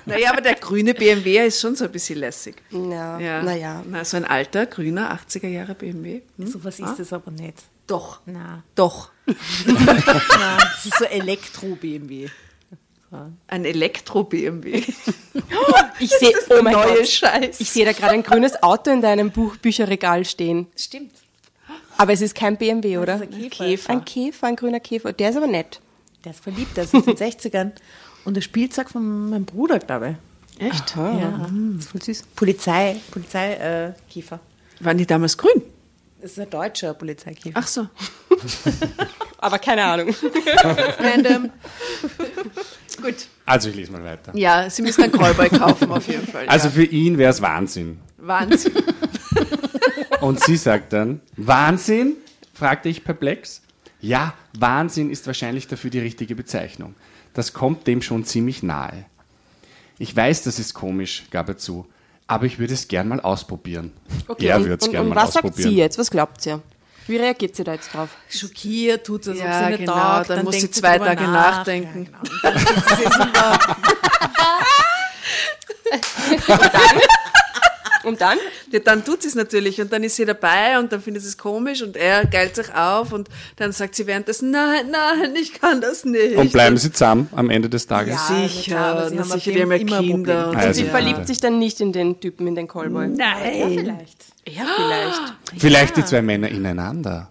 Naja, aber der grüne BMW ist schon so ein bisschen lässig. Ja, Ja. naja. Na, so ein alter, grüner, 80er Jahre BMW. Hm? So was ist das aber nicht. Doch. Na, Doch. na, das ist so Elektro-BMW. Ein Elektro-BMW. [LAUGHS] Ich sehe, oh mein neue Gott, Scheiß. ich sehe da gerade ein grünes Auto in deinem Buch Bücherregal stehen. Stimmt. Aber es ist kein BMW, oder? ist ein Käfer. Ein Käfer, ein grüner Käfer. Der ist aber nett. Der ist verliebt, der ist aus den 60ern. Und das Spielzeug von meinem Bruder, glaube ich. Echt? Ja, das ist voll süß. Polizei, Polizeikäfer. Äh. Waren die damals grün? das ist ein deutscher Polizeikäfer. Ach so. [LAUGHS] Aber keine Ahnung. [LAUGHS] Random. Gut. Also ich lese mal weiter. Ja, Sie müssen einen Callboy kaufen, auf jeden Fall. Also ja. für ihn wäre es Wahnsinn. Wahnsinn. [LAUGHS] Und sie sagt dann, Wahnsinn? fragte ich perplex. Ja, Wahnsinn ist wahrscheinlich dafür die richtige Bezeichnung. Das kommt dem schon ziemlich nahe. Ich weiß, das ist komisch, gab er zu, aber ich würde es gern mal ausprobieren. er und, würde es und, gern und mal was sagt ausprobieren. sie jetzt? Was glaubt sie? Wie reagiert sie da jetzt drauf? Schockiert tut es, als ob Ja, sie nicht genau, taugt. dann muss sie zwei Tage nach. nachdenken. Ja, genau. [LAUGHS] [LAUGHS] [LAUGHS] Und dann. Und? Ja, dann tut sie es natürlich und dann ist sie dabei und dann findet sie es komisch und er geilt sich auf und dann sagt sie währenddessen, nein, nein, ich kann das nicht. Und bleiben sie zusammen am Ende des Tages? Ja, Sicher, klar, na sicher, die haben ja immer Kinder. Probleme. Und Also, Und sie Ja. verliebt sich dann nicht in den Typen, in den Callboy. Ja, vielleicht. Ja, vielleicht. Vielleicht die zwei Männer ineinander.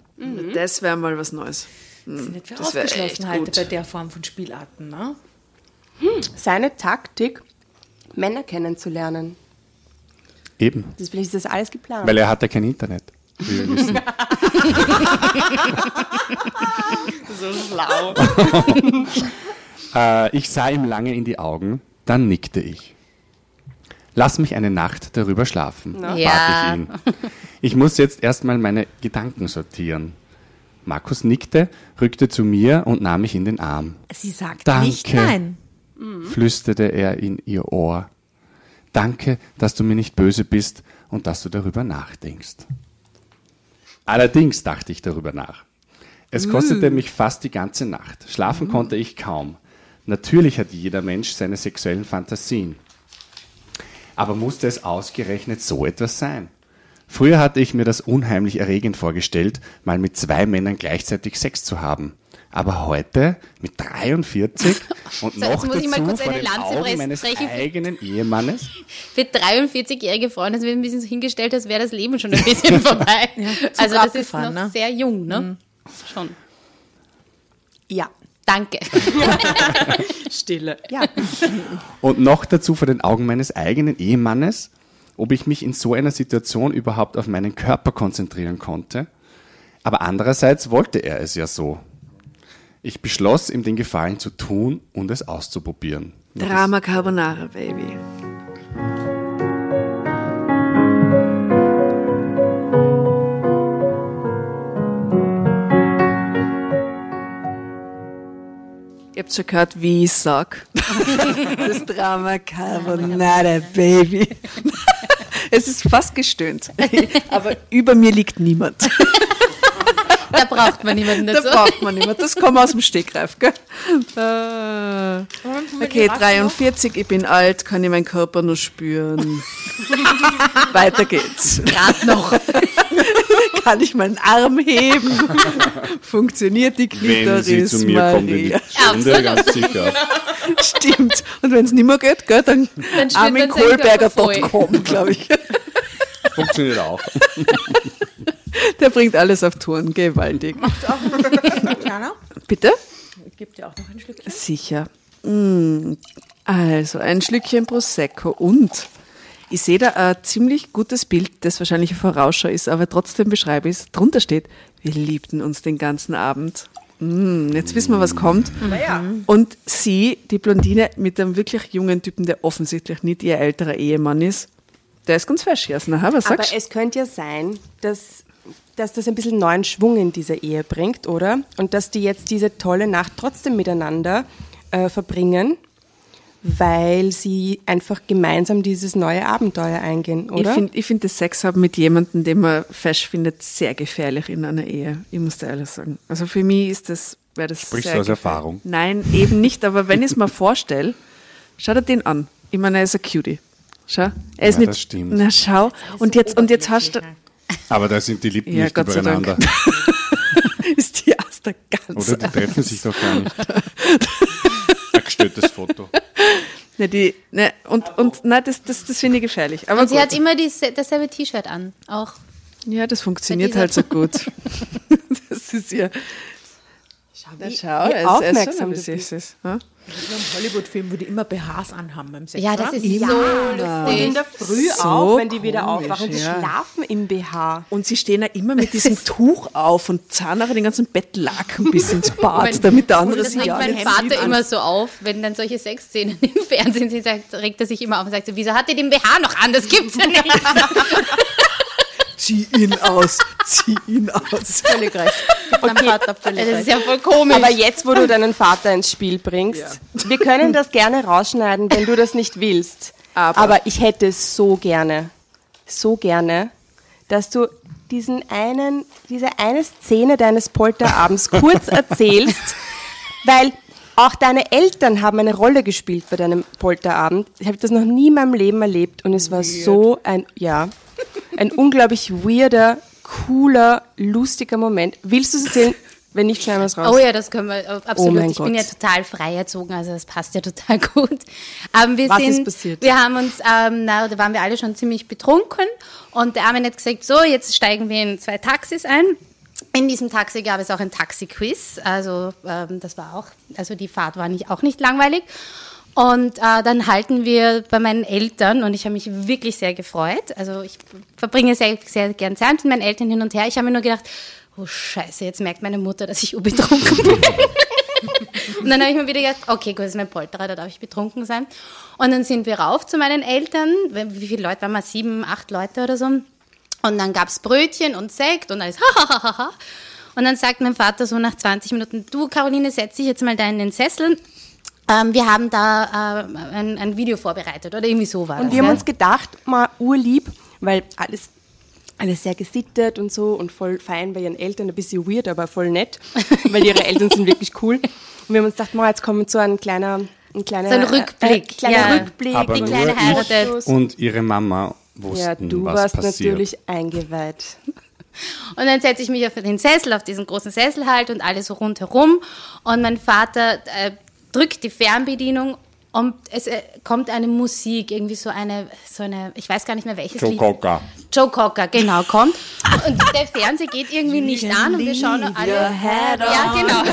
Das wäre mal was Neues. Das ist nicht für Das ausgeschlossen halt bei der Form von Spielarten, ne? Seine Taktik Männer kennenzulernen. Eben. Das, vielleicht ist das alles geplant. Weil er hat ja kein Internet. Wie wir wissen. [LAUGHS] so schlau. [LAUGHS] Äh, ich sah ihm lange in die Augen, dann nickte ich. Lass mich eine Nacht darüber schlafen, bat Ja. ich ihn. Ich muss jetzt erstmal meine Gedanken sortieren. Markus nickte, rückte zu mir und nahm mich in den Arm. Sie sagt Danke. nicht nein. flüsterte er in ihr Ohr. Danke, dass du mir nicht böse bist und dass du darüber nachdenkst. Allerdings dachte ich darüber nach. Es kostete mich fast die ganze Nacht. Schlafen konnte ich kaum. Natürlich hat jeder Mensch seine sexuellen Fantasien. Aber musste es ausgerechnet so etwas sein? Früher hatte ich mir das unheimlich erregend vorgestellt, mal mit zwei Männern gleichzeitig Sex zu haben. Aber heute, mit 43 [LAUGHS] und So, noch jetzt muss ich mal dazu kurz vor eine den Lanze Augen meines eigenen Ehemannes, [LAUGHS] Für 43-jährige Frauen, das wird ein bisschen so hingestellt, als wäre das Leben schon ein bisschen [LAUGHS] vorbei. also das ist noch ne? sehr jung, ne? Schon. Ja. Danke. Stille. Ja. und noch dazu vor den Augen meines eigenen Ehemannes, ob ich mich in so einer Situation überhaupt auf meinen Körper konzentrieren konnte. Aber andererseits wollte er es ja so. Ich beschloss, ihm den Gefallen zu tun und es auszuprobieren. Drama Carbonara, Baby. Ihr habt schon gehört, wie ich sag. [LAUGHS] Das Drama Carbonara, Baby. [LAUGHS] Es ist fast gestöhnt. [LAUGHS] Aber über mir liegt niemand. Da braucht man niemanden Da dazu. braucht man niemand. Das kommt aus dem Stegreif, gell? Äh, okay, 43, ich bin alt, kann ich meinen Körper nur spüren. [LAUGHS] Weiter geht's. Gerade noch. [LAUGHS] Kann ich meinen Arm heben? Funktioniert die Wenn sie Klitoris, zu mir kommt in die Maria? Stunde, ganz sicher. Stimmt. Und wenn es nicht mehr geht, gell, dann, arminkohlberger.com, glaube ich. Funktioniert auch. [LAUGHS] Der bringt alles auf Touren. Gewaltig. Jana, Bitte? gibt dir auch noch ein Schlückchen. Sicher. Mm, Also ein Schlückchen Prosecco und ich sehe da ein ziemlich gutes Bild, das wahrscheinlich eine Vorausschau ist, aber trotzdem beschreibe ich es. Drunter steht, wir liebten uns den ganzen Abend. Mm, jetzt wissen wir, was kommt. Und sie, die Blondine mit einem wirklich jungen Typen, der offensichtlich nicht ihr älterer Ehemann ist, der ist ganz verschissen. Aha, was Aber sagst du? es könnte ja sein, dass, dass das ein bisschen neuen Schwung in diese Ehe bringt, oder? Und dass die jetzt diese tolle Nacht trotzdem miteinander äh, verbringen, weil sie einfach gemeinsam dieses neue Abenteuer eingehen, Ich oder? finde ich find das Sex haben mit jemandem, den man fesch findet, sehr gefährlich in einer Ehe. Ich muss dir ehrlich sagen. Also für mich ist das, wäre das Sprichst sehr du aus. Erfahrung? Nein, eben nicht. Aber wenn ich es mir vorstelle, schau dir den an. Ich meine, er ist ein Cutie. Schau. Er ist Ja, nicht. das stimmt. Na schau. Und jetzt, und jetzt hast du. Aber da sind die Lippen Ja, nicht Gott übereinander. [LAUGHS] Ist die Aster ganz. Oder die treffen sich doch gar nicht. Ein gestelltes Foto. Ne, die, ne, und, und nein, das, das, das finde ich gefährlich. Aber Und sie gut. hat immer die, dasselbe T-Shirt an. Auch. ja, das funktioniert halt so gut. [LAUGHS] das ist ja. Schau, wie- schau wie es- aufmerksam ist süß ist. Ja? Hollywood-Film, wo die immer BHs anhaben beim Sex. Ja, das ist Ja. so Und in lustig. der Früh So auch, wenn die wieder komisch, aufwachen, die ja. schlafen im BH. Und sie stehen ja immer mit diesem Tuch auf und zahlen nachher den ganzen Bettlaken [LAUGHS] bis ins Bad, Mein- damit der andere Das sich regt ja mein Vater immer so auf, wenn dann solche Sexszenen [LAUGHS] im Fernsehen sind, sagt, regt er sich immer auf und sagt so, wieso hat ihr den BH noch an? Das gibt's ja nicht. [LAUGHS] Zieh ihn aus, zieh ihn aus. [LAUGHS] Völlig recht. Mein Vater völlig Das ist recht. ja voll komisch. Aber jetzt, wo du deinen Vater ins Spiel bringst, wir können das gerne rausschneiden, wenn du das nicht willst. Aber- ich hätte es so gerne, so gerne, dass du diesen einen, diese eine Szene deines Polterabends [LAUGHS] kurz erzählst, weil auch deine Eltern haben eine Rolle gespielt bei deinem Polterabend. Ich habe das noch nie in meinem Leben erlebt und es war so ein, ja, ein unglaublich weirder, cooler, lustiger Moment. Willst du es erzählen? Wenn nicht, schneiden wir es raus. Oh ja, das können wir äh, absolut. Oh ich bin ja Gott. total frei erzogen, also das passt ja total [LAUGHS] gut. Ähm, wir Was ist sind, passiert? Wir haben uns, ähm, na, da waren wir alle schon ziemlich betrunken und der Armin hat gesagt, so, jetzt steigen wir in zwei Taxis ein. In diesem Taxi gab es auch ein Taxi-Quiz, also ähm, das war auch, also die Fahrt war nicht, auch nicht langweilig. Und äh, dann halten wir bei meinen Eltern und ich habe mich wirklich sehr gefreut. Also ich verbringe sehr, sehr gern Zeit mit meinen Eltern hin und her. Ich habe mir nur gedacht, oh Scheiße, jetzt merkt meine Mutter, dass ich betrunken bin. [LAUGHS] und dann habe ich mir wieder gedacht, okay, gut, das ist mein Polterer, da darf ich betrunken sein. Und dann sind wir rauf zu meinen Eltern. Wie viele Leute waren wir? Sieben, acht Leute oder so. Und dann gab's Brötchen und Sekt und alles. [LAUGHS] Und dann sagt mein Vater so nach 20 Minuten, du Caroline, setz dich jetzt mal da in den Sessel. Ähm, wir haben da äh, ein, ein Video vorbereitet oder irgendwie so war Und das. wir haben ja. uns gedacht, mal urlieb, weil alles, alles sehr gesittet und so und voll fein bei ihren Eltern, ein bisschen weird, aber voll nett, [LAUGHS] weil ihre Eltern sind wirklich cool. Und wir haben uns gedacht, mal, jetzt kommt so ein kleiner, ein kleiner So ein Rückblick, äh, kleiner ja. Rückblick, Aber die Kleine heiratet. und ihre Mama wussten, Ja, du was warst passiert. natürlich eingeweiht. Und dann setze ich mich auf den Sessel, auf diesen großen Sessel halt und alle so rundherum. Und mein Vater äh, drückt die Fernbedienung und es äh, kommt eine Musik, irgendwie so eine, so eine, ich weiß gar nicht mehr welches Joe Lied. Cocker. Joe Cocker, genau, kommt. Und der Fernseher geht irgendwie nicht an und wir schauen nur alle. Ja, genau. [LAUGHS]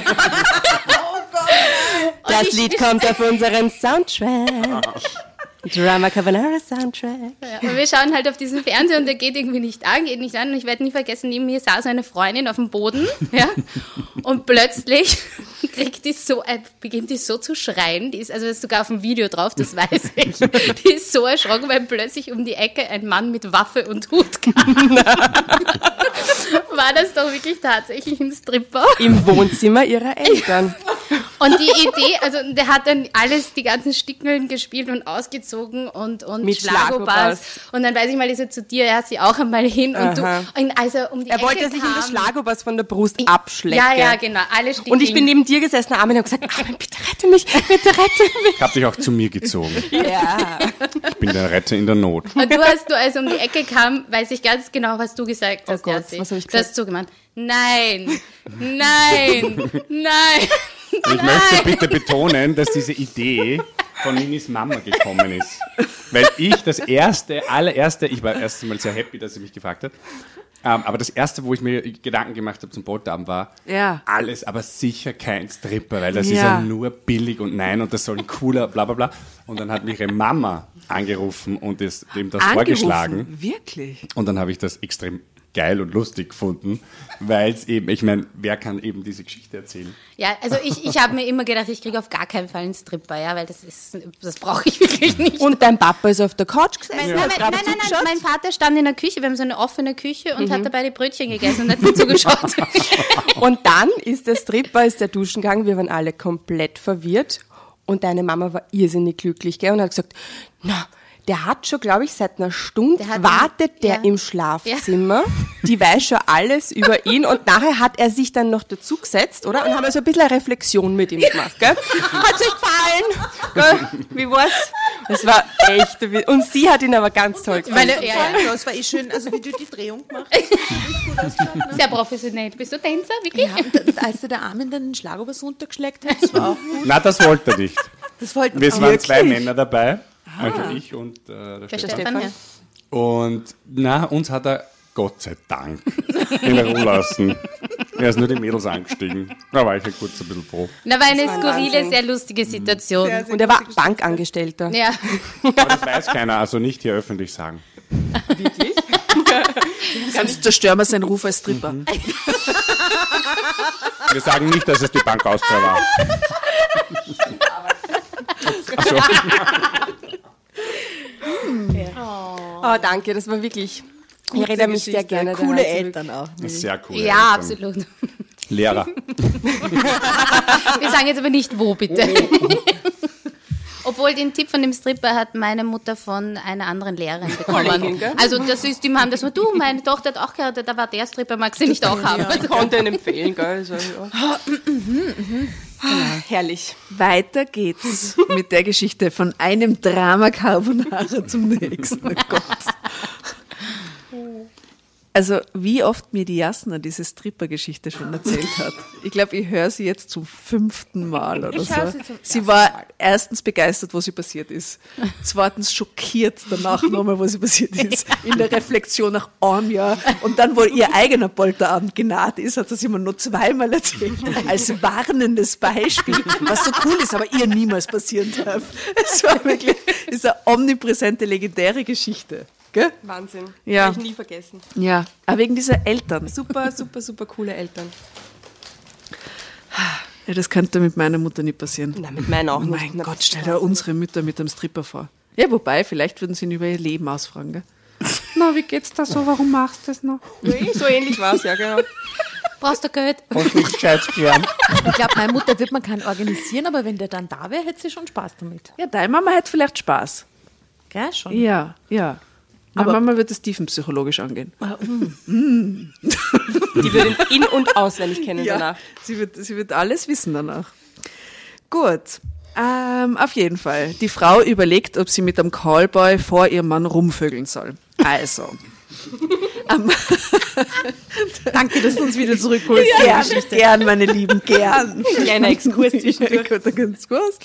Das Lied kommt auf unseren Soundtrack. [LAUGHS] Drama Carbonara Soundtrack. Ja, und wir schauen halt auf diesen Fernseher und der geht irgendwie nicht an, geht nicht an. Und ich werde nie vergessen, neben mir saß eine Freundin auf dem Boden, [LAUGHS] ja. Und plötzlich [LAUGHS] kriegt die so, äh, beginnt die so zu schreien. Die ist, also ist sogar auf dem Video drauf, das weiß ich. [LAUGHS] Die ist so erschrocken, weil plötzlich um die Ecke ein Mann mit Waffe und Hut kam. War das doch wirklich tatsächlich ein Stripper? Im Wohnzimmer ihrer Eltern. Und die Idee, also der hat dann alles, die ganzen Stickeln gespielt und ausgezogen und, und Mit Schlagobers. Und dann weiß ich mal, ist er zu dir, er hat sie auch einmal hin und Aha. du, und als er um die Er Ecke wollte sich kam, in das Schlagobers von der Brust abschlecken. Ja, ja, genau, alle Stickeln. Und ich bin neben dir gesessen, Armin, und habe gesagt, Armin, bitte rette mich, bitte rette mich. Ich habe dich auch zu mir gezogen. Ja. Ich bin der Retter in der Not. Und du hast, du, als um die Ecke kam, weiß ich ganz genau, was du gesagt hast, Gott, Jassi. was hab ich Du hast zugemeint, nein, nein, nein. Ich möchte bitte betonen, dass diese Idee von Ninis Mama gekommen ist. Weil ich das erste, allererste, ich war erst einmal sehr happy, dass sie mich gefragt hat, ähm, aber das erste, wo ich mir Gedanken gemacht habe zum Polterabend war, Ja. alles, aber sicher kein Stripper, weil das ist Ja. ja nur billig und nein und das soll ein cooler, bla bla bla. Und dann hat mich ihre Mama angerufen und das, dem das vorgeschlagen. Angerufen. Wirklich? Und dann habe ich das extrem geil und lustig gefunden, weil es eben, ich meine, wer kann eben diese Geschichte erzählen? Ja, also ich, ich habe mir immer gedacht, ich kriege auf gar keinen Fall einen Stripper, ja, weil das ist, das brauche ich wirklich [LAUGHS] nicht. Und dein Papa ist auf der Couch gesessen. Nein, hat nein, nein, nein, zugeschaut. mein Vater stand in der Küche, wir haben so eine offene Küche und hat dabei die Brötchen gegessen und hat mir zugeschaut. [LAUGHS] Und dann ist der Stripper, ist der Duschen gegangen, wir waren alle komplett verwirrt. Und deine Mama war irrsinnig glücklich, gell? Und hat gesagt, na, der hat schon, glaube ich, seit einer Stunde Der hat- wartet der ja. im Schlafzimmer. Die weiß schon alles über ihn. Und nachher hat er sich dann noch dazugesetzt, oder? Und haben wir so ein bisschen eine Reflexion mit ihm gemacht, gell? Hat's euch gefallen? Gell? Wie war's? Es war echt, und sie hat ihn aber ganz toll gefunden. Meine, ja, ja, Das war eh schön, also wie du die Drehung gemacht sehr professionell. Bist du Tänzer, wirklich? hast. Und als der Armin dann den Schlagobers runtergeschleckt hat, das war auch gut. Na, das wollte er nicht. Das wollten Es wir waren zwei Männer dabei, also ich und äh, der Der Stefan. Stefan, ja. Und na, uns hat er Gott sei Dank in Ruhe lassen. Er ist nur die Mädels angestiegen. Da war ich ja kurz ein bisschen froh. Da war eine war skurrile, Wahnsinn. sehr lustige Situation. Und er war Bankangestellter. Ja. Aber das weiß keiner, also nicht hier öffentlich sagen. [LAUGHS] Sonst zerstören wir seinen Ruf als Stripper. Wir sagen nicht, dass es die Bank Austria war. [LAUGHS] [LAUGHS] Also, Oh, danke, das war wirklich. Ich erinnere mich sehr gerne Coole daran. Eltern auch. sehr cool. Ja, absolut. Lehrer. Wir sagen jetzt aber nicht wo, bitte. Obwohl den Tipp von dem Stripper hat meine Mutter von einer anderen Lehrerin [LAUGHS] bekommen. Also das ist, die haben das so, du, meine Tochter hat auch geheiratet, da war der Stripper, magst du nicht auch haben? Ich [LAUGHS] konnte ihn empfehlen, gell? Also, ja. [LAUGHS] Ah, Herrlich. Weiter geht's mit der Geschichte von einem Drama Carbonara zum nächsten. [LAUGHS] Oh Gott. Also, wie oft mir die Jasna diese Stripper-Geschichte schon erzählt hat. Ich glaube, ich höre sie jetzt zum fünften Mal oder Ich so. sie zum sie war Mal. erstens begeistert, wo sie passiert ist. Zweitens schockiert danach nochmal, wo sie passiert [LAUGHS] ist. In der Reflexion nach einem Jahr. Und dann, wo ihr eigener Polterabend genaht ist, hat es immer nur zweimal erzählt. Als warnendes Beispiel, was so cool ist, aber ihr niemals passieren darf. Es war wirklich, ist eine omnipräsente, legendäre Geschichte. Gell? Wahnsinn. Ja. Werde ich nie vergessen. Ja, aber wegen dieser Eltern. Super, super, super coole Eltern. Ja, das könnte mit meiner Mutter nicht passieren. Na, mit meinen auch Oh nicht. mein Na, Gott, stell dir unsere Mütter mit einem Stripper vor. Ja, wobei, vielleicht würden sie ihn über ihr Leben ausfragen, gell? [LAUGHS] Na, wie geht's da so? Warum machst du das noch? Nee, so ähnlich war es, ja, genau. Brauchst du Geld? Ich glaube, meine Mutter wird man keinen organisieren, aber wenn der dann da wäre, hätte sie schon Spaß damit. Ja, deine Mama hat vielleicht Spaß. Gell, schon. Ja, ja. Meine Mama wird es tiefenpsychologisch angehen. [LAUGHS] Die würde ihn in- und auswendig kennen danach. sie wird, sie wird alles wissen danach. Gut. Ähm, auf jeden Fall. Die Frau überlegt, ob sie mit einem Callboy vor ihrem Mann rumvögeln soll. Also. [LAUGHS] Danke, dass du uns wieder zurückholst. Gern, gern, meine Lieben, gern. [LAUGHS] Kleiner Exkurs zwischendurch. Exkurs.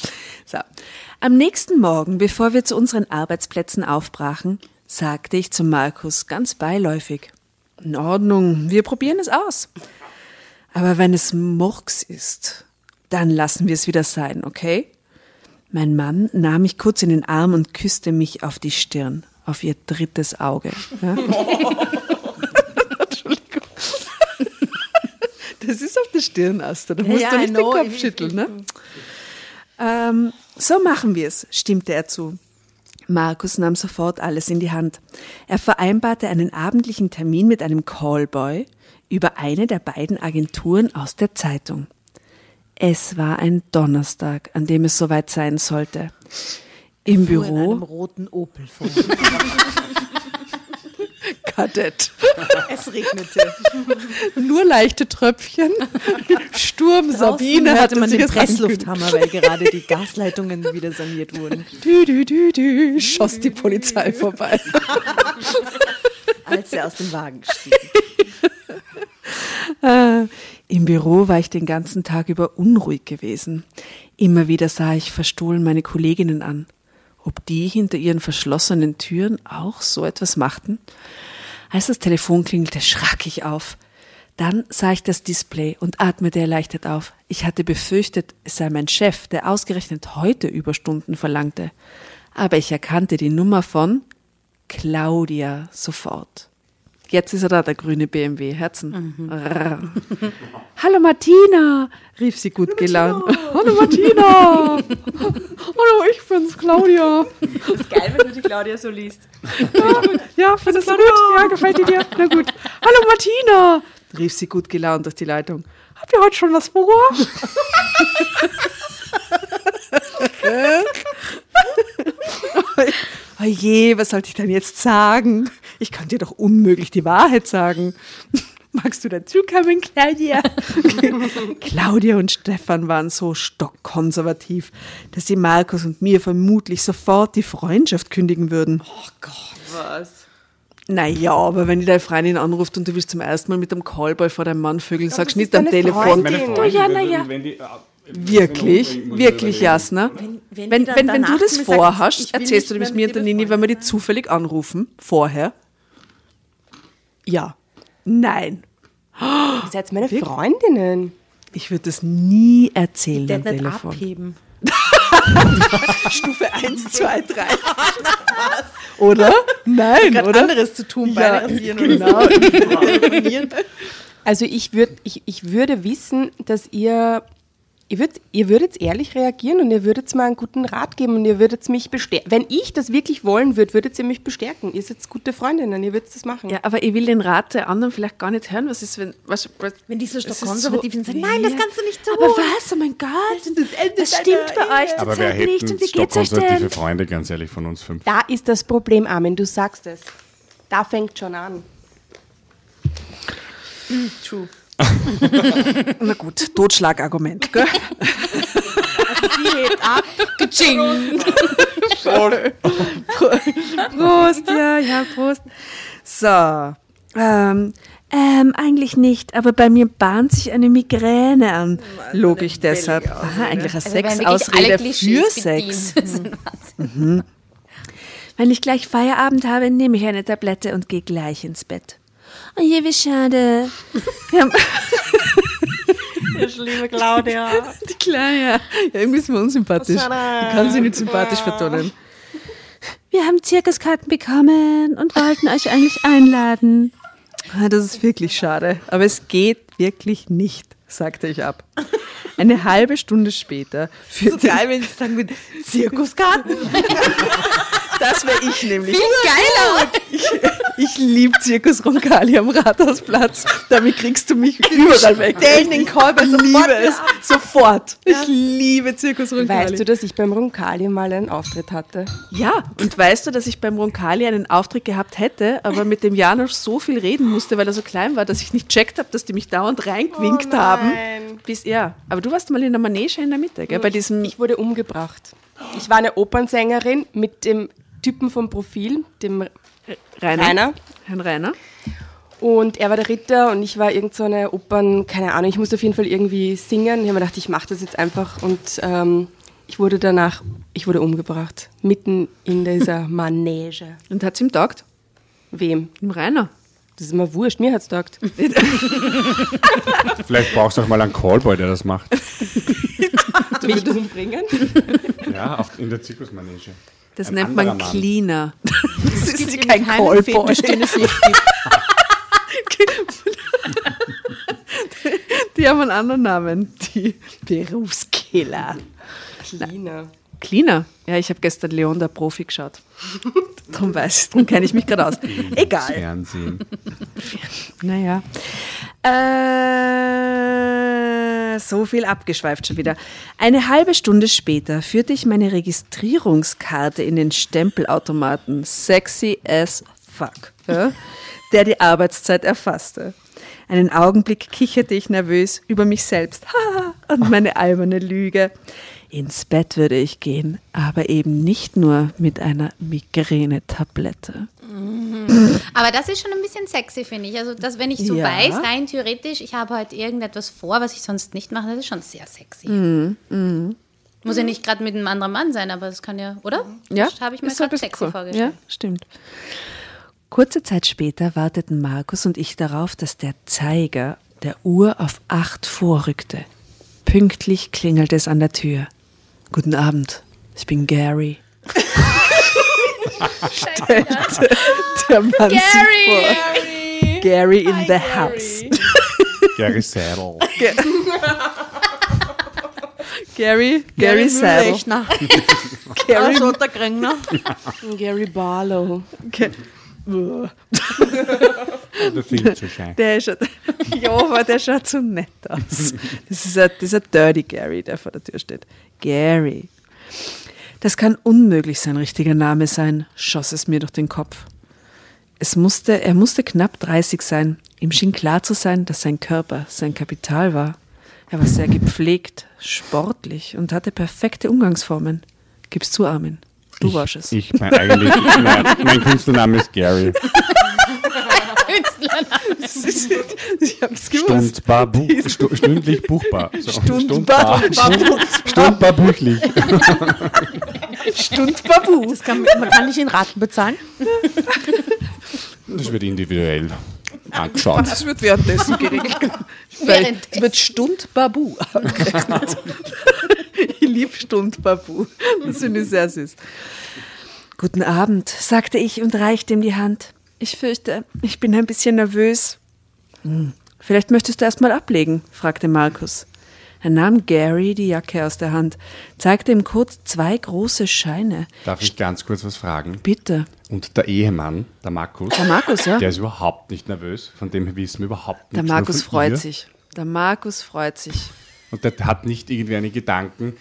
So. Am nächsten Morgen, bevor wir zu unseren Arbeitsplätzen aufbrachen, sagte ich zu Markus ganz beiläufig, in Ordnung, wir probieren es aus. Aber wenn es Murks ist, dann lassen wir es wieder sein, okay? Mein Mann nahm mich kurz in den Arm und küsste mich auf die Stirn, auf ihr drittes Auge. Ja? [LAUGHS] Entschuldigung. Das ist auf der Stirn, Asta. Da musst ja, du nicht den. Kopf schütteln, ne? Ähm, so machen wir es, stimmte er zu. Markus nahm sofort alles in die Hand. Er vereinbarte einen abendlichen Termin mit einem Callboy über eine der beiden Agenturen aus der Zeitung. Es war ein Donnerstag, an dem es soweit sein sollte. Im Fuhr in einem Büro roten Opel vor. [LAUGHS] Kadett. es regnete. [LAUGHS] Nur leichte Tröpfchen. Sturm Sabine hatte man den. Presslufthammer, weil gerade die Gasleitungen wieder saniert wurden. Dü, dü, dü, dü, schoss die Polizei vorbei. Als er aus dem Wagen stieg. Äh, Im Büro war ich den ganzen Tag über unruhig gewesen. Immer wieder sah ich verstohlen meine Kolleginnen an. Ob die hinter ihren verschlossenen Türen auch so etwas machten? Als das Telefon klingelte, schrak ich auf. Dann sah ich das Display und atmete erleichtert auf. Ich hatte befürchtet, es sei mein Chef, der ausgerechnet heute Überstunden verlangte. Aber ich erkannte die Nummer von Claudia sofort. Jetzt ist er da, der grüne BMW. Herzen. Rrr. [LAUGHS] Hallo Martina, rief sie gut gelaunt. [LAUGHS] Hallo Martina. [LAUGHS] Hallo, ich bin's, Claudia. Das ist geil, wenn du die Claudia so liest. Ja, findest du gut? Ja, gefällt dir dir? Na gut. Hallo Martina, rief sie gut gelaunt durch die Leitung. Habt ihr heute schon was vor? Oh je, was sollte ich denn jetzt sagen? Ich kann dir doch unmöglich die Wahrheit sagen. [LAUGHS] Magst du dazukommen, Claudia? [LAUGHS] Claudia und Stefan waren so stockkonservativ, dass sie Markus und mir vermutlich sofort die Freundschaft kündigen würden. Was? Naja, aber wenn die deine Freundin anruft und du willst zum ersten Mal mit dem Callboy vor deinem Mann vögeln, sagst nicht am Telefon. Du, ja, äh, Wirklich, wirklich. Jasna. wenn Wenn, wenn, wenn du das vorhast, erzählst du das mit mir und dir der Nini, wenn wir die zufällig anrufen, vorher? Ja. Nein. Ihr seid meine Freundinnen. Ich würde das nie erzählen Der am nicht Telefon. abheben. [LAUGHS] Stufe 1, 2, 3. oder? Nein, Gerade oder? anderes zu tun, Ja, Beine rasieren genau. [LAUGHS] Also ich, würd, ich, ich würde wissen, dass ihr, ihr, würd, ihr würdet ehrlich reagieren und ihr würdet mir einen guten Rat geben und ihr würdet mich bestärken. Wenn ich das wirklich wollen würde, würdet ihr mich bestärken. Ihr seid gute Freundinnen, ihr würdet das machen. Ja, aber ich will den Rat der anderen vielleicht gar nicht hören. Was ist, wenn. Was, was, Wenn die so es ist stockkonservativ sind, sagen, nein, das kannst du nicht tun. Aber was? Oh mein Gott. Das, stimmt bei euch Aber wer nicht. Und wie geht's euch denn? Freunde, ganz ehrlich, von uns fünf? Da ist das Problem, Armin, du sagst es. Da fängt schon an. True. [LAUGHS] Na gut, Totschlagargument, gell? Sie hebt ab. Kaching. [LAUGHS] Prost, ja, ja, Prost. So, Ähm, ähm, eigentlich nicht, aber bei mir bahnt sich eine Migräne an. Log ich deshalb. Aha, eigentlich eine Also Sexausrede für Sex. bedient. [LAUGHS] Wenn ich gleich Feierabend habe, nehme ich eine Tablette und gehe gleich ins Bett. Oh je, wie schade. Haben liebe Claudia. die Kleine, ja. irgendwie ist mir unsympathisch. Die kann sie nicht sympathisch vertonen. Wir haben Zirkuskarten bekommen und wollten euch eigentlich einladen. Ah, Das ist wirklich schade, aber es geht wirklich nicht, sagte ich ab. Eine halbe Stunde später So führte geil, wenn sie sagen würden, Zirkuskarten. [LAUGHS] das wäre ich nämlich. Viel geiler! Ich liebe Zirkus Roncalli am Rathausplatz. Damit kriegst du mich überall weg. Stellen den Callback Ich sofort liebe es. Sofort. Ich liebe Zirkus Roncalli. Weißt du, dass ich beim Roncalli mal einen Auftritt hatte? Ja, und weißt du, dass ich beim Roncalli einen Auftritt gehabt hätte, aber mit dem Janosch so viel reden musste, weil er so klein war, dass ich nicht checkt habe, dass die mich dauernd reingewinkt Oh haben. Bis, ja, aber du warst mal in der Manege in der Mitte, gell? bei diesem Ich wurde umgebracht. Ich war eine Opernsängerin mit dem Typen vom Profil, dem Rainer. Rainer. Herrn Rainer. Und er war der Ritter und ich war irgend so eine Opern, keine Ahnung, ich musste auf jeden Fall irgendwie singen. Ich habe mir gedacht, ich mache das jetzt einfach und ähm, ich wurde danach, ich wurde umgebracht. Mitten in dieser [LAUGHS] Manege. Und hat es ihm taugt? Wem? Dem Rainer. Das ist immer wurscht, mir hat's taugt. [LAUGHS] Vielleicht brauchst du auch mal einen Callboy, der das macht. [LAUGHS] Mich umbringen? Ja, auf, in der Zirkusmanege. Das Ein nennt man. Cleaner. [LAUGHS] Das ist In kein Callboy. Es. Die haben einen anderen Namen. Die Berufskiller. Cleaner. Cleaner. Ja, ich habe gestern Leon der Profi geschaut. [LAUGHS] Darum weiß ich, darum kenne ich mich gerade aus. Egal. Fernsehen. Naja. Äh, so viel abgeschweift schon wieder. Eine halbe Stunde später führte ich meine Registrierungskarte in den Stempelautomaten, sexy as fuck, ja, der die Arbeitszeit erfasste. Einen Augenblick kicherte ich nervös über mich selbst [LAUGHS] und meine alberne Lüge. Ins Bett würde ich gehen, aber eben nicht nur mit einer Migräne-Tablette. Aber das ist schon ein bisschen sexy, finde ich. Also, dass, wenn ich so Ja. weiß, rein theoretisch, ich habe heute irgendetwas vor, was ich sonst nicht mache, das ist schon sehr sexy. Mhm, Muss ja nicht gerade mit einem anderen Mann sein, aber das kann ja, oder? Ja, Das habe ich mir ein gerade sexy cool. vorgestellt. Ja, stimmt. Kurze Zeit später warteten Markus und ich darauf, dass der Zeiger der Uhr auf acht vorrückte. Pünktlich klingelte es an der Tür. Guten Abend, ich bin Gary. Stellte der Mann sich vor. Gary in the house. Gary Saddle. Gary, Gary Saddle. Gary, Also, der Krängner. Gary Barlow. Ge- Der schaut, [LAUGHS] ja, aber der schaut so nett aus. Das ist ein, ist ein Dirty Gary, der vor der Tür steht. Gary. Das kann unmöglich sein richtiger Name sein, schoss es mir durch den Kopf. Es musste, er musste knapp 30 sein. Ihm schien klar zu sein, dass sein Körper sein Kapital war. Er war sehr gepflegt, sportlich und hatte perfekte Umgangsformen. Gib's zu, Armin. Du warst es. Ich, mein, eigentlich, mein, mein Künstlername ist Gary. [LAUGHS] ich hab's gewusst. Stundbar, buch, stu, stündlich buchbar. [LAUGHS] So, Stundbar. Stundbar buchlich. [LAUGHS] Stundbabu. Das kann, man kann nicht in Raten bezahlen. Das wird individuell angeschaut. Das wird währenddessen geregelt. [LAUGHS] Es wird Stundbabu abgerechnet. [LAUGHS] ich liebe Stundbabu. Das finde ich sehr süß. Guten Abend, sagte ich und reichte ihm die Hand. Ich fürchte, ich bin ein bisschen nervös. Hm, Vielleicht möchtest du erst mal ablegen, fragte Markus. Er nahm Gary die Jacke aus der Hand, zeigte ihm kurz zwei große Scheine. Darf ich ganz kurz was fragen? Bitte. Und der Ehemann, der Markus, Der Markus, ja? der ist überhaupt nicht nervös. Von dem wissen wir überhaupt Der nichts. Markus nur von freut ihr. sich. Der Markus freut sich. Und der hat nicht irgendwie einen Gedanken,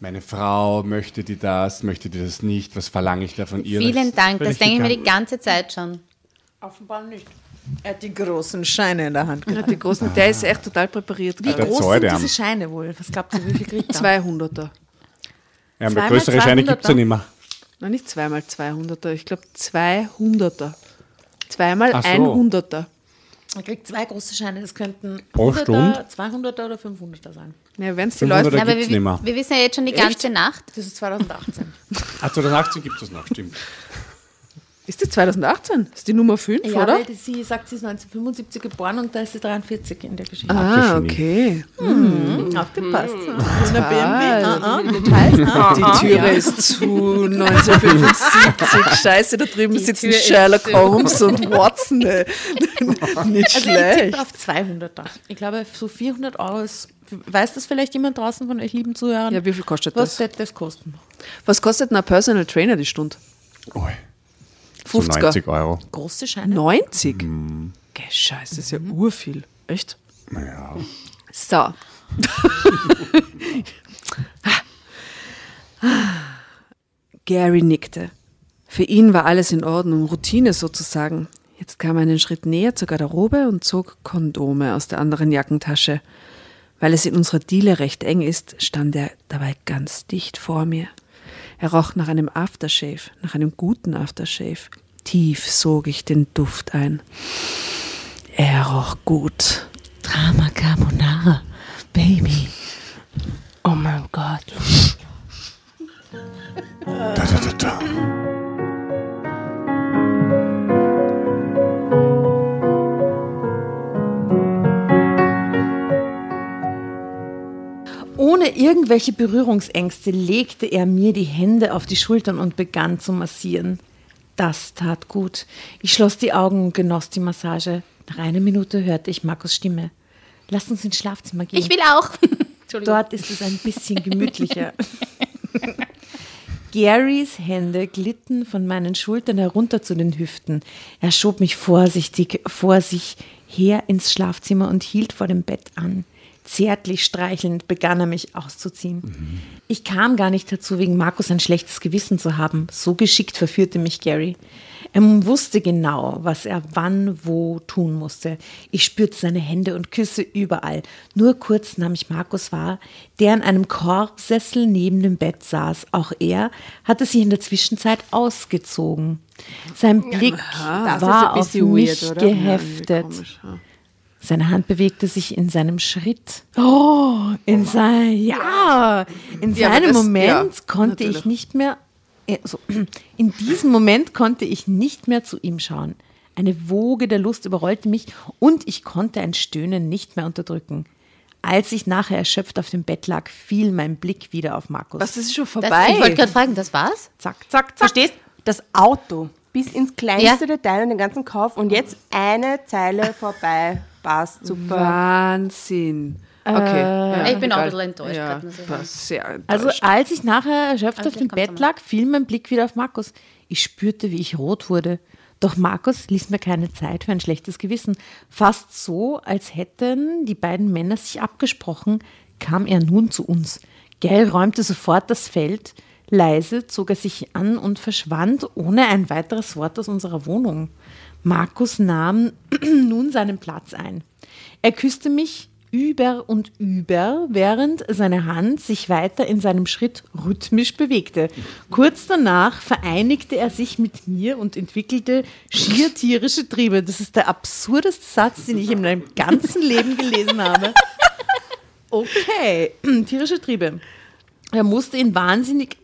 meine Frau möchte die das, möchte die das nicht, was verlange ich da von ihr? Vielen ist Dank, das denke ich mir die ganze Zeit schon. Offenbar nicht. Er hat die großen Scheine in der Hand. Ja, die großen, der ist echt total präpariert. Wie gerade. Groß sind diese Scheine wohl? Was glaubt ihr, wie viel kriegt er? 200er. Ja, aber größere Scheine 200er. gibt es ja nicht mehr. Nein, nicht zweimal 200er, ich glaube 200er. Zweimal so. 100er. Er kriegt zwei große Scheine. Das könnten Pro 100er, Stunde? 200er oder 500er sein. Ja, wenn es die 500er Leute. Ja, aber wir, nicht mehr. wir wissen ja jetzt schon die ganze Nacht. Das ist 2018. Ah, 2018 gibt es noch, stimmt. Ist das 2018? Ist die Nummer 5, ja, oder? weil sie sagt, sie ist 1975 geboren und da ist sie 43 in der Geschichte. Ah, okay. Aufgepasst. Ohne BMW. Ah, Ah, ah. Details. Ah, Die Türe ist zu 1975. [LAUGHS] Scheiße, da drüben sitzen Tür Sherlock. Holmes und Watson. [LAUGHS] Nicht Also ich schlecht. tippe auf 200er. Ich glaube, so 400 Euro ist. Weiß das vielleicht jemand draußen von euch lieben Zuhörern? Ja, wie viel kostet Was das? wird das kosten? Was kostet ein Personal Trainer die Stunde? Ui. So 50er. 90 Euro. Große Scheine? 90? Geh, Scheiße, das ist ja urviel. Echt? Naja. So. [LAUGHS] Gary nickte. Für ihn war alles in Ordnung, Routine sozusagen. Jetzt kam er einen Schritt näher zur Garderobe und zog Kondome aus der anderen Jackentasche. Weil es in unserer Diele recht eng ist, stand er dabei ganz dicht vor mir. Er roch nach einem Aftershave, nach einem guten Aftershave. Tief sog ich den Duft ein. Er roch gut. Drama Carbonara, Baby. Oh mein Gott. Da, da, da, da. Ohne irgendwelche Berührungsängste legte er mir die Hände auf die Schultern und begann zu massieren. Das tat gut. Ich schloss die Augen und genoss die Massage. Nach einer Minute hörte ich Markus Stimme. Lass uns ins Schlafzimmer gehen. Ich will auch. [LAUGHS] Dort ist es ein bisschen gemütlicher. Garys Hände glitten von meinen Schultern herunter zu den Hüften. Er schob mich vorsichtig vor sich her ins Schlafzimmer und hielt vor dem Bett an. Zärtlich streichelnd begann er mich auszuziehen. Ich kam gar nicht dazu, wegen Markus ein schlechtes Gewissen zu haben. So geschickt verführte mich Gary. Er wusste genau, was er wann, wo tun musste. Ich spürte seine Hände und Küsse überall. Nur kurz nahm ich Markus wahr, der in einem Korbsessel neben dem Bett saß. Auch er hatte sich in der Zwischenzeit ausgezogen. Sein Blick Das war auf mich weird? Ja, geheftet. irgendwie komisch, ja. Seine Hand bewegte sich in seinem Schritt. Oh, in sein, ja, in Ja, seinem das- Moment ja, konnte natürlich. ich nicht mehr, äh, so, [CLEARS THROAT] in diesem Moment konnte ich nicht mehr zu ihm schauen. Eine Woge der Lust überrollte mich und ich konnte ein Stöhnen nicht mehr unterdrücken. Als ich nachher erschöpft auf dem Bett lag, fiel mein Blick wieder auf Markus. Was ist schon Das, vorbei? ich wollte gerade fragen, das war's? Zack, zack, zack. Verstehst? Das Auto bis ins kleinste Ja. Detail und den ganzen Kauf und jetzt eine Zeile vorbei. Passt, super. Wahnsinn. Okay. ja, ich bin auch ein bisschen enttäuscht Ja, sehr enttäuscht. Also als ich nachher erschöpft Aber auf dem Bett lag, fiel mein Blick wieder auf Markus. Ich spürte, wie ich rot wurde. Doch Markus ließ mir keine Zeit für ein schlechtes Gewissen. Fast so, als hätten die beiden Männer sich abgesprochen, kam er nun zu uns. Gell räumte sofort das Feld. Leise zog er sich an und verschwand ohne ein weiteres Wort aus unserer Wohnung. Markus nahm [CLEARS THROAT] nun seinen Platz ein. Er küsste mich über und über, während seine Hand sich weiter in seinem Schritt rhythmisch bewegte. Kurz danach vereinigte er sich mit mir und entwickelte schier tierische Triebe. Das ist der absurdeste Satz, den ich in meinem ganzen Leben gelesen habe. Okay, [CLEARS THROAT] tierische Triebe. Er musste ihn wahnsinnig,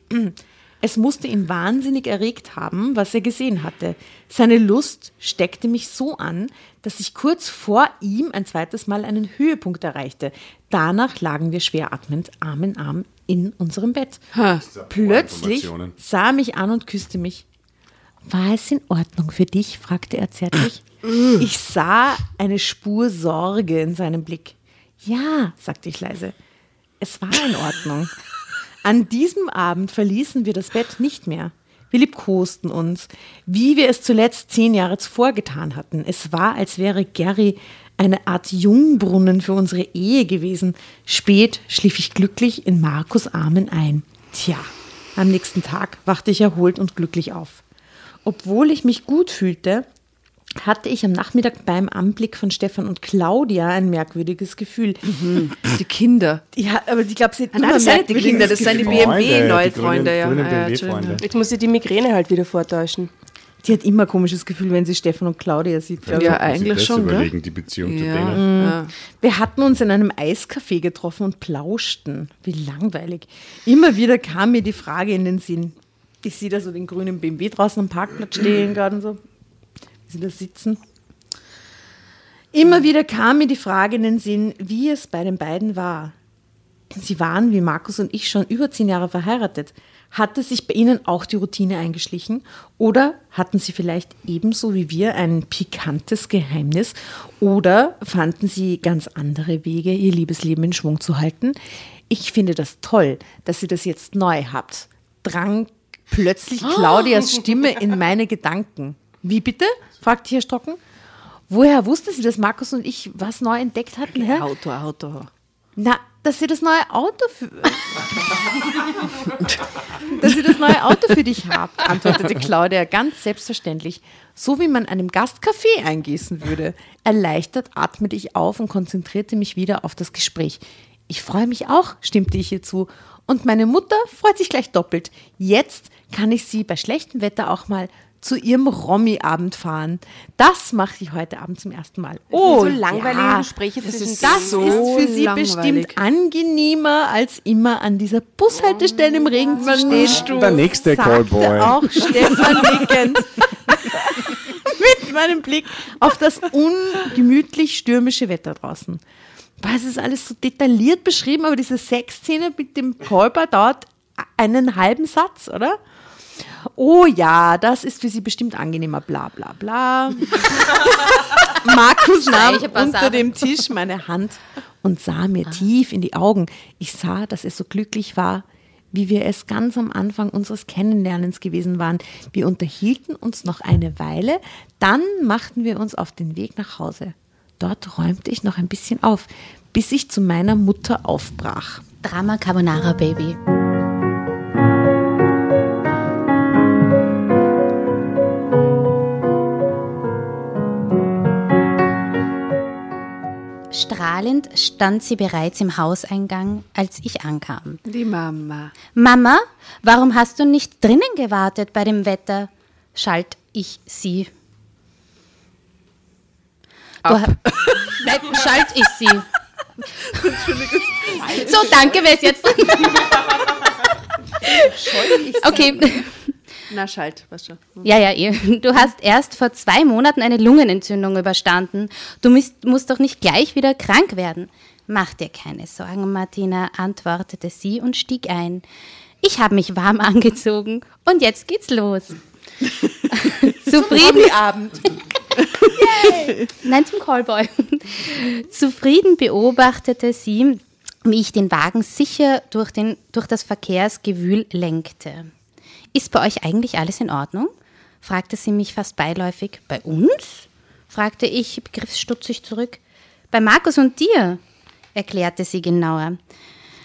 es musste ihn wahnsinnig erregt haben, was er gesehen hatte. Seine Lust steckte mich so an, dass ich kurz vor ihm ein zweites Mal einen Höhepunkt erreichte. Danach lagen wir schwer atmend, Arm in Arm in unserem Bett. Plötzlich sah er mich an und küsste mich. War es in Ordnung für dich? fragte er zärtlich. Ich sah eine Spur Sorge in seinem Blick. Ja, sagte ich leise. Es war in Ordnung. [LAUGHS] An diesem Abend verließen wir das Bett nicht mehr. Wir liebkosten uns, wie wir es zuletzt zehn Jahre zuvor getan hatten. Es war, als wäre Gary eine Art Jungbrunnen für unsere Ehe gewesen. Spät schlief ich glücklich in Markus Armen ein. Tja, am nächsten Tag wachte ich erholt und glücklich auf. Obwohl ich mich gut fühlte, hatte ich am Nachmittag beim Anblick von Stefan und Claudia ein merkwürdiges Gefühl. die Kinder. Ja, aber ich glaube, sie hat Ah, nein, das sind nicht die Kinder, das sind die Freunde, BMW-neue die grünen- Freunde. Ja. Ja, ja. Entschuldigung. Jetzt muss ich die Migräne halt wieder vortäuschen. Die hat immer ein komisches Gefühl, wenn sie Stefan und Claudia sieht. Ja, ich eigentlich das schon, überlegen, die Beziehung zu Ja. denen. ja. Wir hatten uns in einem Eiscafé getroffen und plauschten. Wie langweilig. Immer wieder kam mir die Frage in den Sinn. Ich sehe da so den grünen BMW draußen am Parkplatz stehen gerade und so. Sie da sitzen. Immer wieder kam mir die Frage in den Sinn, wie es bei den beiden war. Sie waren, wie Markus und ich, schon über zehn Jahre verheiratet. Hatte sich bei Ihnen auch die Routine eingeschlichen? Oder hatten Sie vielleicht ebenso wie wir ein pikantes Geheimnis? Oder fanden Sie ganz andere Wege, Ihr Liebesleben in Schwung zu halten? Ich finde das toll, dass Sie das jetzt neu habt. Drang plötzlich Claudias Stimme in meine Gedanken. Wie bitte? fragte Herr Stocken. Woher wusste sie, dass Markus und ich was neu entdeckt hatten? Hä? Auto, Auto. Na, dass sie das neue Auto für [LAUGHS] dass sie das neue Auto für dich habt, antwortete Claudia ganz selbstverständlich, so wie man einem Gast Kaffee eingießen würde. Erleichtert atmete ich auf und konzentrierte mich wieder auf das Gespräch. Ich freue mich auch, stimmte ich ihr zu. Und meine Mutter freut sich gleich doppelt. Jetzt kann ich sie bei schlechtem Wetter auch mal zu ihrem Romy-Abend fahren. Das mache ich heute Abend zum ersten Mal. Oh, so langweilige ja. Gespräche zwischen ist Das So ist für Sie langweilig. bestimmt angenehmer, als immer an dieser Bushaltestelle im Regen zu stehen. Der nächste sagte Callboy. auch Stefan nickend. [LAUGHS] Mit meinem Blick auf das ungemütlich stürmische Wetter draußen. Boah, es ist alles so detailliert beschrieben, aber diese Sexszene mit dem Callboy dauert einen halben Satz, oder? Oh ja, das ist für Sie bestimmt angenehmer, bla bla bla. Markus nahm unter dem Tisch meine Hand und sah mir tief in die Augen. Ich sah, dass er so glücklich war, wie wir es ganz am Anfang unseres Kennenlernens gewesen waren. Wir unterhielten uns noch eine Weile, dann machten wir uns auf den Weg nach Hause. Dort räumte ich noch ein bisschen auf, bis ich zu meiner Mutter aufbrach. Drama Carbonara Baby. Strahlend stand sie bereits im Hauseingang, als ich ankam. Die Mama. Mama, warum hast du nicht drinnen gewartet bei dem Wetter? schalt ich sie. Ha- [LAUGHS] Nein, schalt ich sie. So, danke, wer ist jetzt? Okay. Na, schalt, was schon. Ja, ja, eh. [LAUGHS] Du hast erst vor zwei Monaten eine Lungenentzündung überstanden. Du musst, musst doch nicht gleich wieder krank werden. Mach dir keine Sorgen, Martina, antwortete sie und stieg ein. Ich habe mich warm [LAUGHS] angezogen und jetzt geht's los. [LAUGHS] Zufrieden. Abend. Nein, zum Callboy. Zufrieden beobachtete sie, wie ich den Wagen sicher durch, den, durch das Verkehrsgewühl lenkte. Ist bei euch eigentlich alles in Ordnung? fragte sie mich fast beiläufig. Bei uns? fragte ich begriffsstutzig zurück. Bei Markus und dir, erklärte sie genauer.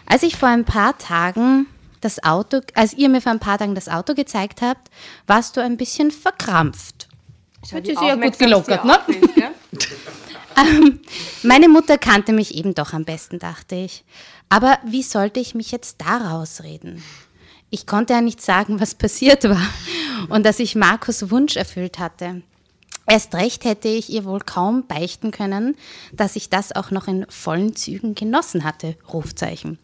Als ich vor ein paar Tagen das Auto, als ihr mir vor ein paar Tagen das Auto gezeigt habt, warst du ein bisschen verkrampft. Hat sie sehr gut gelockert, ne? [LAUGHS] Ähm, Meine Mutter kannte mich eben doch am besten, dachte ich. Aber wie sollte ich mich jetzt da rausreden? Ich konnte ja nicht sagen, was passiert war und dass ich Markus Wunsch erfüllt hatte. Erst recht hätte ich ihr wohl kaum beichten können, dass ich das auch noch in vollen Zügen genossen hatte. Rufzeichen.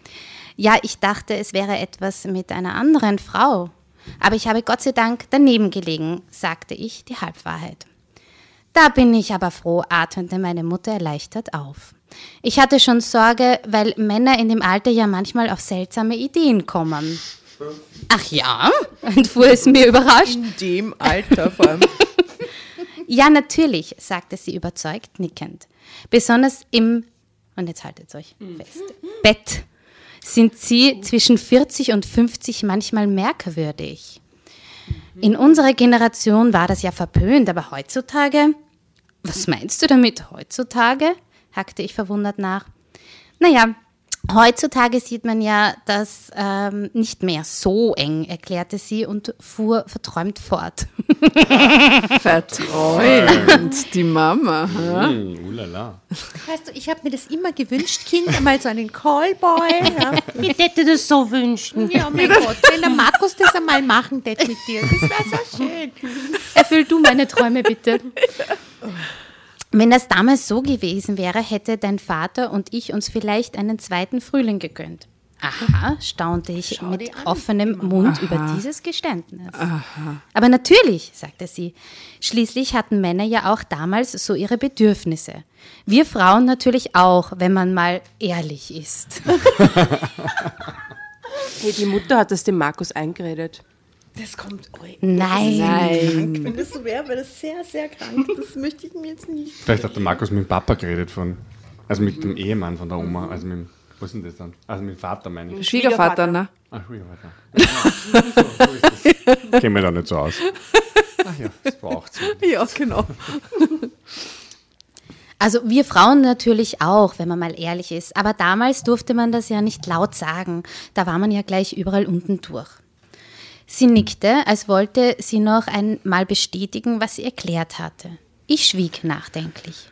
Ja, ich dachte, es wäre etwas mit einer anderen Frau. Aber ich habe Gott sei Dank daneben gelegen, sagte ich die Halbwahrheit. Da bin ich aber froh, atmete meine Mutter erleichtert auf. Ich hatte schon Sorge, weil Männer in dem Alter ja manchmal auf seltsame Ideen kommen. Ach ja? entfuhr es mir überrascht. In dem Alter vor allem. [LAUGHS] Ja, natürlich, sagte sie überzeugt, nickend. Besonders im, und jetzt haltet euch fest, Bett sind sie zwischen 40 und 50 manchmal merkwürdig. In unserer Generation war das ja verpönt, aber heutzutage? Was meinst du damit heutzutage? hackte ich verwundert nach. Naja, Heutzutage sieht man ja das ähm, nicht mehr so eng, erklärte sie und fuhr verträumt fort. [LAUGHS] Verträumt, [LAUGHS] die Mama. Hm, ulala. Weißt du, ich habe mir das immer gewünscht, Kind, mal so einen Callboy. [LAUGHS] Ja, Ich hätte das so wünschen. ja mein Gott, wenn der Markus das einmal machen tät mit dir, das wäre so schön. Erfüll du meine Träume bitte. Wenn das damals so gewesen wäre, hätte dein Vater und ich uns vielleicht einen zweiten Frühling gegönnt. Aha, staunte ich mit offenem Mund über dieses Geständnis. Aber natürlich, sagte sie. Schließlich hatten Männer ja auch damals so ihre Bedürfnisse. Wir Frauen natürlich auch, wenn man mal ehrlich ist. [LAUGHS] Hey, die Mutter hat das dem Markus eingeredet. Das kommt. Oh, Nein. Nein. wenn das so wäre, wäre das sehr, sehr krank. Das möchte ich mir jetzt nicht. Vielleicht hat der Markus mit dem Papa geredet von, also mit dem Ehemann von der Oma, also mit dem, was ist denn das dann? Also mit dem Vater meine ich. Schwiegervater, ne? Ach, Schwiegervater. Ja, so, so ist das. Kennen wir da nicht so aus. Ach ja, das braucht so. Ja, genau. Also wir Frauen natürlich auch, wenn man mal ehrlich ist. Aber damals durfte man das ja nicht laut sagen. Da war man ja gleich überall unten durch. Sie nickte, als wollte sie noch einmal bestätigen, was sie erklärt hatte. Ich schwieg nachdenklich.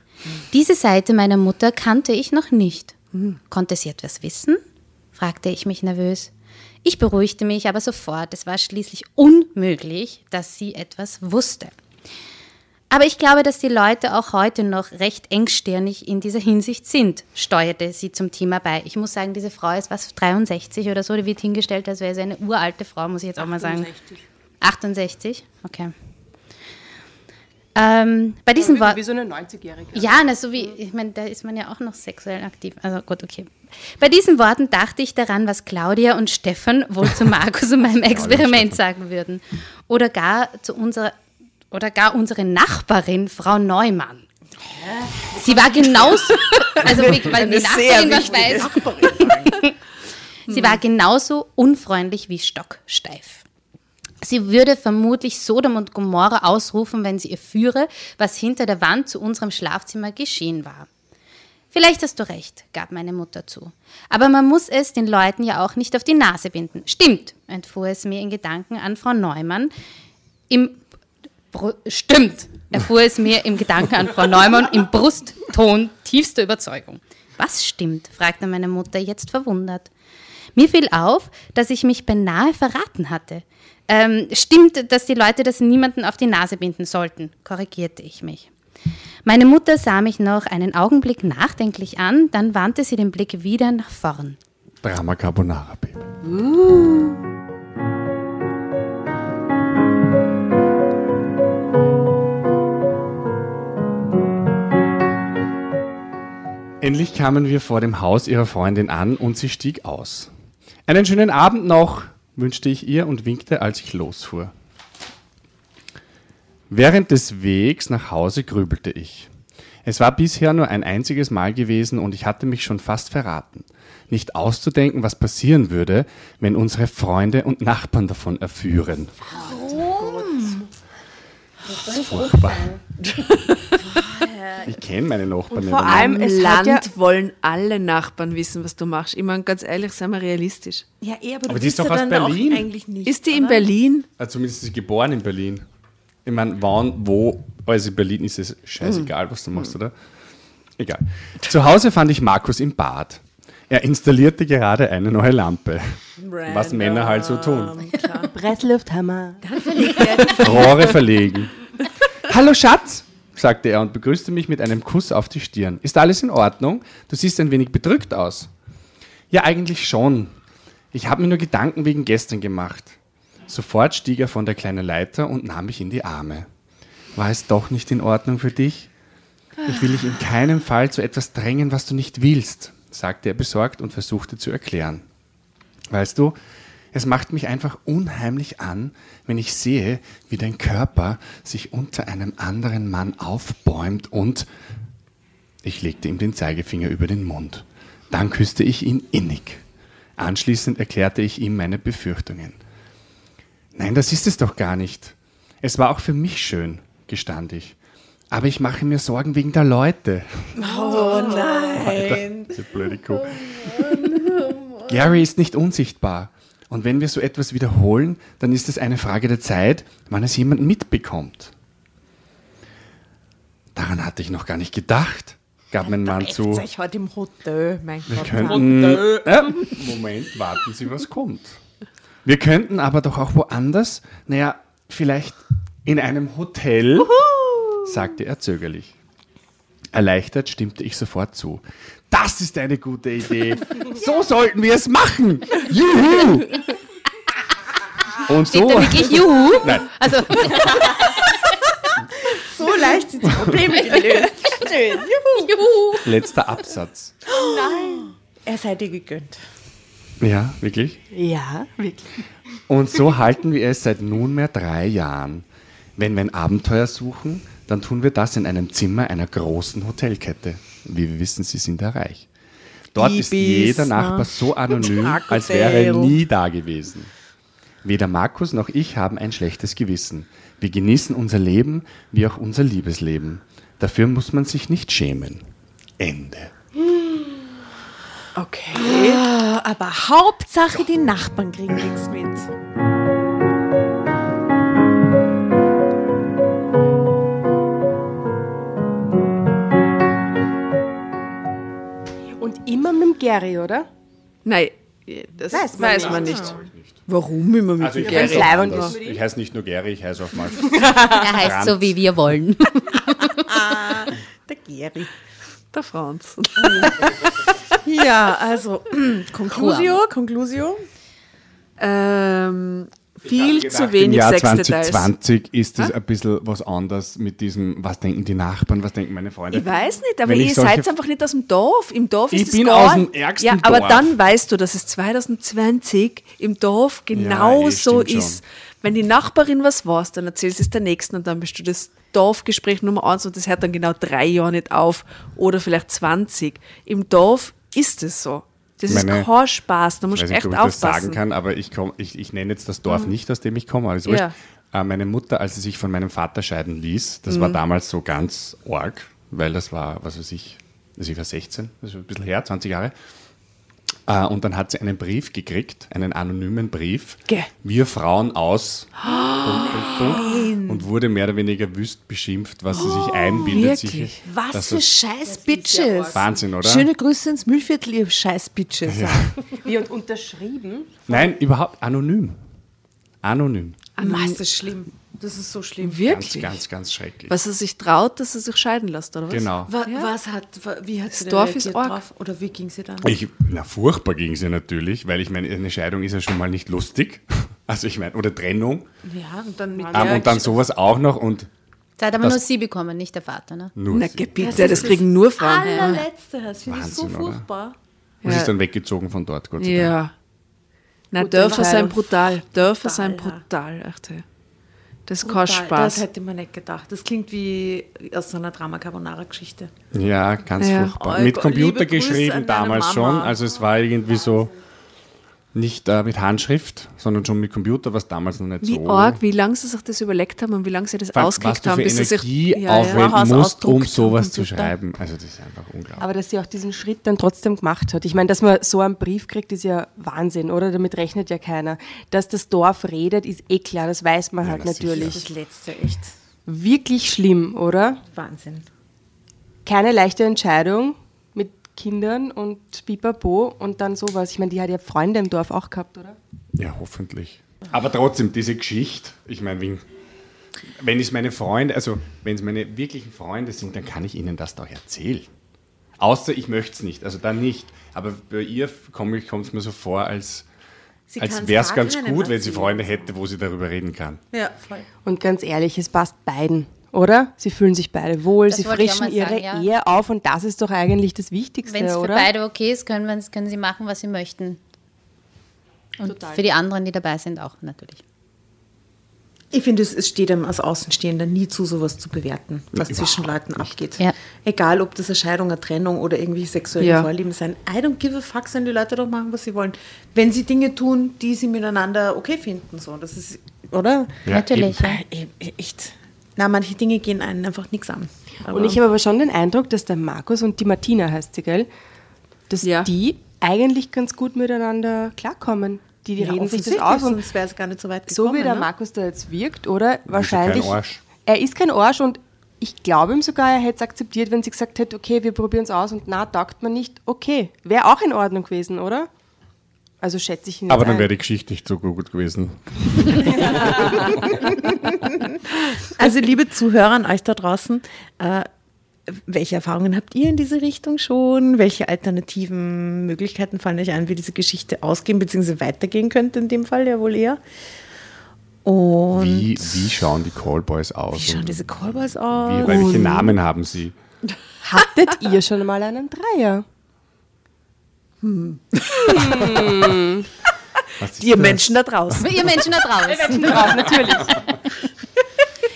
Diese Seite meiner Mutter kannte ich noch nicht. Konnte sie etwas wissen? fragte ich mich nervös. Ich beruhigte mich aber sofort. Es war schließlich unmöglich, dass sie etwas wusste. Aber ich glaube, dass die Leute auch heute noch recht engstirnig in dieser Hinsicht sind, steuerte sie zum Thema bei. Ich muss sagen, diese Frau ist was 63 oder so, die wird hingestellt, als wäre sie eine uralte Frau, muss ich jetzt auch mal sagen. 68? Okay. Ähm, bei Wie, Wort. wie so eine 90-Jährige. Ja, na, so wie, ich meine, da ist man ja auch noch sexuell aktiv. Also gut, okay. Bei diesen Worten dachte ich daran, was Claudia und Stefan wohl zu Markus und [LAUGHS] meinem Experiment sagen würden. Oder gar zu unserer, oder gar unsere Nachbarin, Frau Neumann. Sie war genauso, also weil die Nachbarin was weiß. Sie war genauso unfreundlich wie stocksteif. Sie würde vermutlich Sodom und Gomorra ausrufen, wenn sie erführe, was hinter der Wand zu unserem Schlafzimmer geschehen war. Vielleicht hast du recht, gab meine Mutter zu. Aber man muss es den Leuten ja auch nicht auf die Nase binden. Stimmt, entfuhr es mir in Gedanken an Frau Neumann. Im Bru Stimmt, erfuhr es mir im Gedanken an Frau Neumann im Brustton tiefster Überzeugung. Was stimmt? fragte meine Mutter jetzt verwundert. Mir fiel auf, dass ich mich beinahe verraten hatte. Ähm, stimmt, dass die Leute das niemanden auf die Nase binden sollten, korrigierte ich mich. Meine Mutter sah mich noch einen Augenblick nachdenklich an, dann wandte sie den Blick wieder nach vorn. Drama Carbonara, Baby. Endlich kamen wir vor dem Haus ihrer Freundin an und sie stieg aus. Einen schönen Abend noch, wünschte ich ihr und winkte, als ich losfuhr. Während des Wegs nach Hause grübelte ich. Es war bisher nur ein einziges Mal gewesen und ich hatte mich schon fast verraten. Nicht auszudenken, was passieren würde, wenn unsere Freunde und Nachbarn davon erführen. Warum? Das ist furchtbar. [LAUGHS] Ich kenne meine Nachbarn nicht. Vor allem Im Land Land wollen alle Nachbarn wissen, was du machst. Ich meine, ganz ehrlich, sei mal realistisch. Ja, eh, aber, Aber du die ist bist doch ja aus Berlin. Eigentlich nicht. Ist die in oder? Berlin? Ah, zumindest ist sie geboren in Berlin. Ich meine, wann, wo, also in Berlin ist es scheißegal, was du machst, oder? Egal. Zu Hause fand ich Markus im Bad. Er installierte gerade eine neue Lampe. Was Männer halt so tun. Presslufthammer. Rohre verlegen. Hallo Schatz, sagte er und begrüßte mich mit einem Kuss auf die Stirn. Ist alles in Ordnung? Du siehst ein wenig bedrückt aus. Ja, eigentlich schon. Ich habe mir nur Gedanken wegen gestern gemacht. Sofort stieg er von der kleinen Leiter und nahm mich in die Arme. War es doch nicht in Ordnung für dich? Ich will dich in keinem Fall zu etwas drängen, was du nicht willst, sagte er besorgt und versuchte zu erklären. Weißt du, es macht mich einfach unheimlich an, wenn ich sehe, wie dein Körper sich unter einem anderen Mann aufbäumt und ich legte ihm den Zeigefinger über den Mund. Dann küsste ich ihn innig. Anschließend erklärte ich ihm meine Befürchtungen. Nein, das ist es doch gar nicht. Es war auch für mich schön, gestand ich. Aber ich mache mir Sorgen wegen der Leute. Oh nein. [LAUGHS] Diese blöde Kuh. Gary ist nicht unsichtbar. Und wenn wir so etwas wiederholen, dann ist es eine Frage der Zeit, wann es jemand mitbekommt. Daran hatte ich noch gar nicht gedacht, gab mein Mann zu. Euch heute im Hotel, mein Wir Gott. könnten. Äh, Moment, warten Sie, was kommt. Wir könnten aber doch auch woanders, naja, vielleicht in einem Hotel, sagte er zögerlich. Erleichtert stimmte ich sofort zu. Das ist eine gute Idee. So sollten wir es machen. Juhu! Und Steht so. da wirklich Juhu? Nein, Also, So leicht sind die Probleme [LAUGHS] gelöst. Schön. Juhu. Juhu. letzter Absatz. Er sei dir gegönnt. Ja, wirklich? Ja, wirklich. Und so halten wir es seit nunmehr drei Jahren. Wenn wir ein Abenteuer suchen, dann tun wir das in einem Zimmer einer großen Hotelkette. Wie wir wissen, sie sind da reich. Dort ist Ibis, jeder ne? Nachbar so anonym, als wäre er nie da gewesen. Weder Markus noch ich haben ein schlechtes Gewissen. Wir genießen unser Leben wie auch unser Liebesleben. Dafür muss man sich nicht schämen. Ende. Okay. aber Hauptsache, die Nachbarn kriegen nichts mit. Immer mit dem Gary, oder? Nein, das Weiß weiß man man, nicht. nicht. Warum immer mit Also dem Gary? ist. Ich heiße nicht nur Gary, ich heiße auch mal [LAUGHS] Er heißt so, wie wir wollen. [LAUGHS] Der Geri. Der Franz. Ja, also, [CLEARS THROAT] Conclusio, Conclusio. Ähm, viel habe zu gedacht, wenig Im Jahr Sexdetails. 2020 ist es ein bisschen was anderes mit diesem, was denken die Nachbarn, was denken meine Freunde. Ich weiß nicht, aber ihr ich seid einfach nicht aus dem Dorf. Im Dorf Ich ist es bin gar- aus dem ärgsten Ja, aber Dorf. dann weißt du, dass es 2020 im Dorf genau eh, so ist. Wenn die Nachbarin was weiß, dann erzählst du es der Nächsten und dann bist du das Dorfgespräch Nummer eins und das hört dann genau drei Jahre nicht auf oder vielleicht 20. Im Dorf ist es so. Das Meine- ist kein Spaß, da Ich musst du nicht, echt ob ich das aufpassen. sagen kann, aber ich, komm, ich, ich nenne jetzt das Dorf nicht, aus dem ich komme, wurscht. Ja. Äh, meine Mutter, als sie sich von meinem Vater scheiden ließ, das war damals so ganz arg, weil das war, was weiß ich, also ich war 16, das ist ein bisschen her, 20 Jahre. Äh, und dann hat sie einen Brief gekriegt, einen anonymen Brief. Geh. Wir Frauen aus. Punkt, Punkt, Punkt, und wurde mehr oder weniger wüst beschimpft, was sie sich einbildet. wirklich? Sich, Was für das- scheiß Bitches. Wahnsinn, oder? Schöne Grüße ins Müllviertel, ihr scheiß Bitches. [LAUGHS] Wie und unterschrieben? Nein, überhaupt anonym. Anonym. Mann, ist das schlimm. Das ist so schlimm. Ganz, Wirklich? ganz, ganz schrecklich. Was er sich traut, dass er sich scheiden lässt, oder was? Genau. Wa- Was hat, wa- wie hat Das sie Dorf ist reagiert arg. drauf? Oder wie ging sie dann? Ich, na, furchtbar ging sie natürlich, weil ich meine, eine Scheidung ist ja schon mal nicht lustig. [LAUGHS] Also ich meine, oder Trennung. Ja, und dann mit Ähm, der und dann sowas auch noch und Da hat aber Das- nur sie bekommen, nicht der Vater. Ne? nur Na, sie. gebitte, das, kriegen nur Frauen. allerletzte. Das finde ich so furchtbar. Und Ja. ist dann weggezogen von dort, Gott sei Dank. Ja. Na, Gut, Dörfer das sein brutal. Dörfer sein Brutal, ja. Das ist kein Brutal. Spaß. Das hätte man nicht gedacht. Das klingt wie aus so einer Drama-Carbonara-Geschichte. Ja, ganz Ja. furchtbar. Oh Mit Computer geschrieben damals schon. Also es war irgendwie so nicht äh, mit Handschrift, sondern schon mit Computer, was damals noch nicht Wie so. arg, wie lange sie sich das überlegt haben und wie lange sie das ausgekriegt haben, bis sie sich. Energie Ja, ja. aufwenden Haus musst, um sowas zu schreiben. Also das ist einfach unglaublich. Aber dass sie auch diesen Schritt dann trotzdem gemacht hat. Ich meine, dass man so einen Brief kriegt, ist ja Wahnsinn, oder? Damit rechnet ja keiner. Dass das Dorf redet, ist eh klar, das weiß man Ja, halt sicher. natürlich. Das letzte, echt Wirklich schlimm, oder? Wahnsinn. Keine leichte Entscheidung Kindern und Pipapo und dann sowas. Ich meine, die hat ja Freunde im Dorf auch gehabt, oder? Ja, hoffentlich. Aber trotzdem, diese Geschichte, ich meine, wenn, wenn es meine Freunde, also wenn es meine wirklichen Freunde sind, dann kann ich ihnen das doch erzählen. Außer ich möchte es nicht, also dann nicht. Aber bei ihr kommt es mir so vor, als, Sie als wäre es ganz gut, wenn sie. Freunde hätte, wo sie darüber reden kann. Ja, voll. Und ganz ehrlich, es passt beiden, oder? Sie fühlen sich beide wohl, Das sie frischen ihre sagen, ja. Ehe auf und das ist doch eigentlich das Wichtigste, Wenn es für beide okay ist, können, können sie machen, was sie möchten. Und für die anderen, die dabei sind, auch natürlich. Ich finde, es, es steht einem als Außenstehender nie zu, sowas zu bewerten, was überhaupt zwischen Leuten abgeht. Ja. Egal, ob das eine Scheidung, eine Trennung oder irgendwie sexuelle Ja. Vorlieben sein. I don't give a fuck, sollen die Leute doch machen, was sie wollen. Wenn sie Dinge tun, die sie miteinander okay finden, so. Das ist, oder? Ja, natürlich. Ja. Äh, äh, Echt. Na, manche Dinge gehen einen einfach nichts an. Und ich habe aber schon den Eindruck, dass der Markus und die Martina heißt sie, gell? Dass Ja. die eigentlich ganz gut miteinander klarkommen. Die, die Ja, reden sich das aus und sonst wäre es gar nicht so weit so gekommen. wie der ne? Markus da jetzt wirkt, oder? kein Wahrscheinlich. Arsch. Er ist kein Arsch und ich glaube ihm sogar, er hätte es akzeptiert, wenn sie gesagt hätte, okay, wir probieren es aus und na, taugt man nicht. Okay, wäre auch in Ordnung gewesen, oder? Also schätze ich ihn Aber dann ein. wäre die Geschichte nicht so gut gewesen. [LAUGHS] Also liebe Zuhörer an euch da draußen, äh, welche Erfahrungen habt ihr in diese Richtung schon? Welche alternativen Möglichkeiten fallen euch ein, wie diese Geschichte ausgehen bzw. weitergehen könnte in dem Fall ja wohl eher? Und Wie, wie schauen die Callboys aus? wie schauen diese Callboys wie, aus? weil welche Namen haben sie? Hattet ihr schon mal einen Dreier? Was ist Ihr das? Menschen da draußen. Ihr Menschen da draußen. Drauf, natürlich.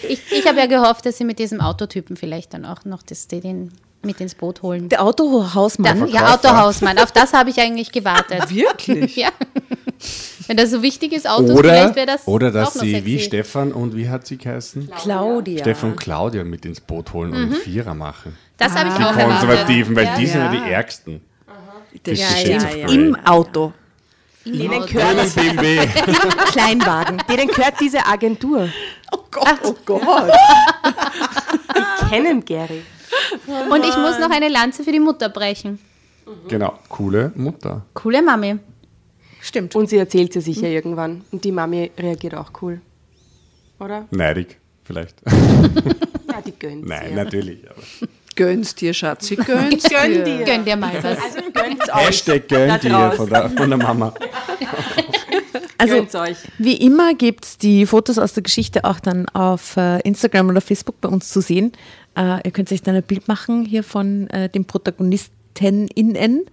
Ich, ich habe ja gehofft, dass sie mit diesem Autotypen vielleicht dann auch noch das, den mit ins Boot holen. Der Autohausmann. Der, ja, Autohausmann. Auf das habe ich eigentlich gewartet. Wirklich? [LAUGHS] Ja. Wenn das so wichtig ist, Autos, Oder, vielleicht wäre das oder auch dass noch sie sexy. wie Stefan und wie hat sie geheißen? Claudia. Stefan und Claudia mit ins Boot holen und einen Vierer machen. Das habe ich Die auch erwartet. Konservativen, weil Ja. die sind Ja. die Ärgsten. Das Ja, steht ja, ja. Im Auto. Denen Auto. gehört, BMW. [LAUGHS] Kleinwagen. denen gehört diese Agentur. Oh Gott, oh Gott. Die kennen Gary. Und ich muss noch eine Lanze für die Mutter brechen. genau, coole Mutter. Coole Mami. Stimmt. Und sie erzählt sie sicher irgendwann. Und die Mami reagiert auch cool. Oder? Neidig, vielleicht. [LAUGHS] Ja, die gönnt Nein, sie. natürlich. Aber. Gönn's dir, Schatzi, [LAUGHS] gönn's Gönn dir. dir. Gönn dir mal was. Also gönnt's euch. Hashtag gönnt da dir von der, von der Mama. [LAUGHS] Also. Wie immer gibt es die Fotos aus der Geschichte auch dann auf äh, Instagram oder Facebook bei uns zu sehen. Äh, ihr könnt euch dann ein Bild machen hier von äh, den ProtagonistInnen.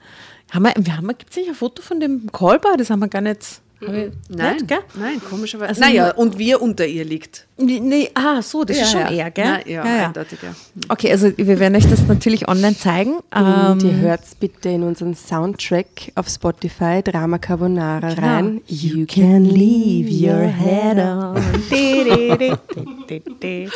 Haben wir, wir haben, gibt es nicht ein Foto von dem Callbar? Das haben wir gar nicht. Nein, Nicht, gell? nein, komischerweise. Also- naja, und wir unter ihr liegt. Nee, ah, so, das ist schon ja. eher, gell? Nein, ja, eindeutig, ja. Okay, also wir werden euch das natürlich online zeigen. Und ihr Ähm, hört's bitte in unseren Soundtrack auf Spotify, Drama Carbonara Genau. rein. You can leave your head on. [LAUGHS]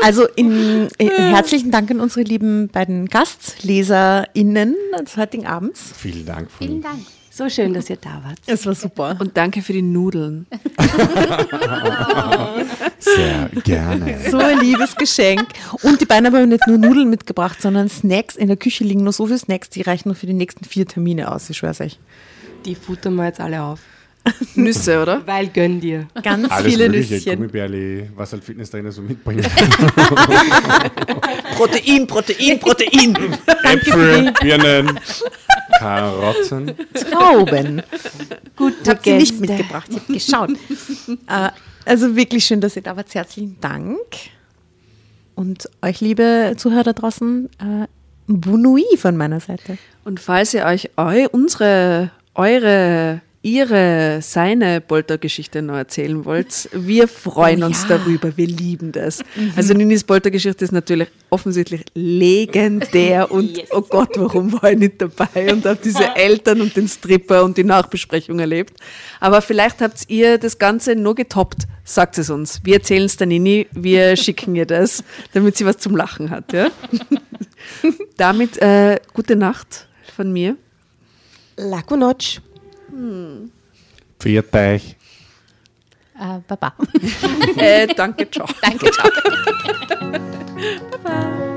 Also in, in, herzlichen Dank an unsere lieben beiden GastleserInnen des heutigen Abends. Vielen Dank. Vielen Dank. So schön, dass ihr da wart. Es war super. Und danke für die Nudeln. [LAUGHS] Sehr gerne. So ein liebes Geschenk. Und die beiden haben nicht nur Nudeln mitgebracht, sondern Snacks. In der Küche liegen nur so viele Snacks, die reichen nur für die nächsten vier Termine aus, ich schwör's euch. Die futtern wir jetzt alle auf. [LAUGHS] Nüsse, oder? Weil gönn dir. Ganz Alles viele mögliche, Nüsschen. Gummibärli, was halt Fitnesstrainer so mitbringen. [LAUGHS] Protein, Protein, Protein. Äpfel, Birnen, Karotten. Trauben. Gut, Ich habe sie nicht mitgebracht, ich habe geschaut. äh, also wirklich schön, dass ihr da wart. Herzlichen Dank. Und euch, liebe Zuhörer da draußen, äh, Bonui von meiner Seite. Und falls ihr euch eu, unsere, eure, ihre, seine Poltergeschichte noch erzählen wollt, wir freuen Oh uns ja. darüber. Wir lieben das. Also Ninis Poltergeschichte ist natürlich offensichtlich legendär [LAUGHS] und oh Gott, warum war ich nicht dabei und habe diese [LAUGHS] Eltern und den Stripper und die Nachbesprechung erlebt. Aber vielleicht habt ihr das Ganze nur getoppt. Sagt es uns. Wir erzählen es der Nini, wir [LAUGHS] schicken ihr das, damit sie was zum Lachen hat. Ja? Damit äh, gute Nacht von mir. Laco Notch. Hm. Pfiat euch. Äh, Baba. äh, danke, ciao. [LAUGHS] Danke, ciao. [LAUGHS] Baba.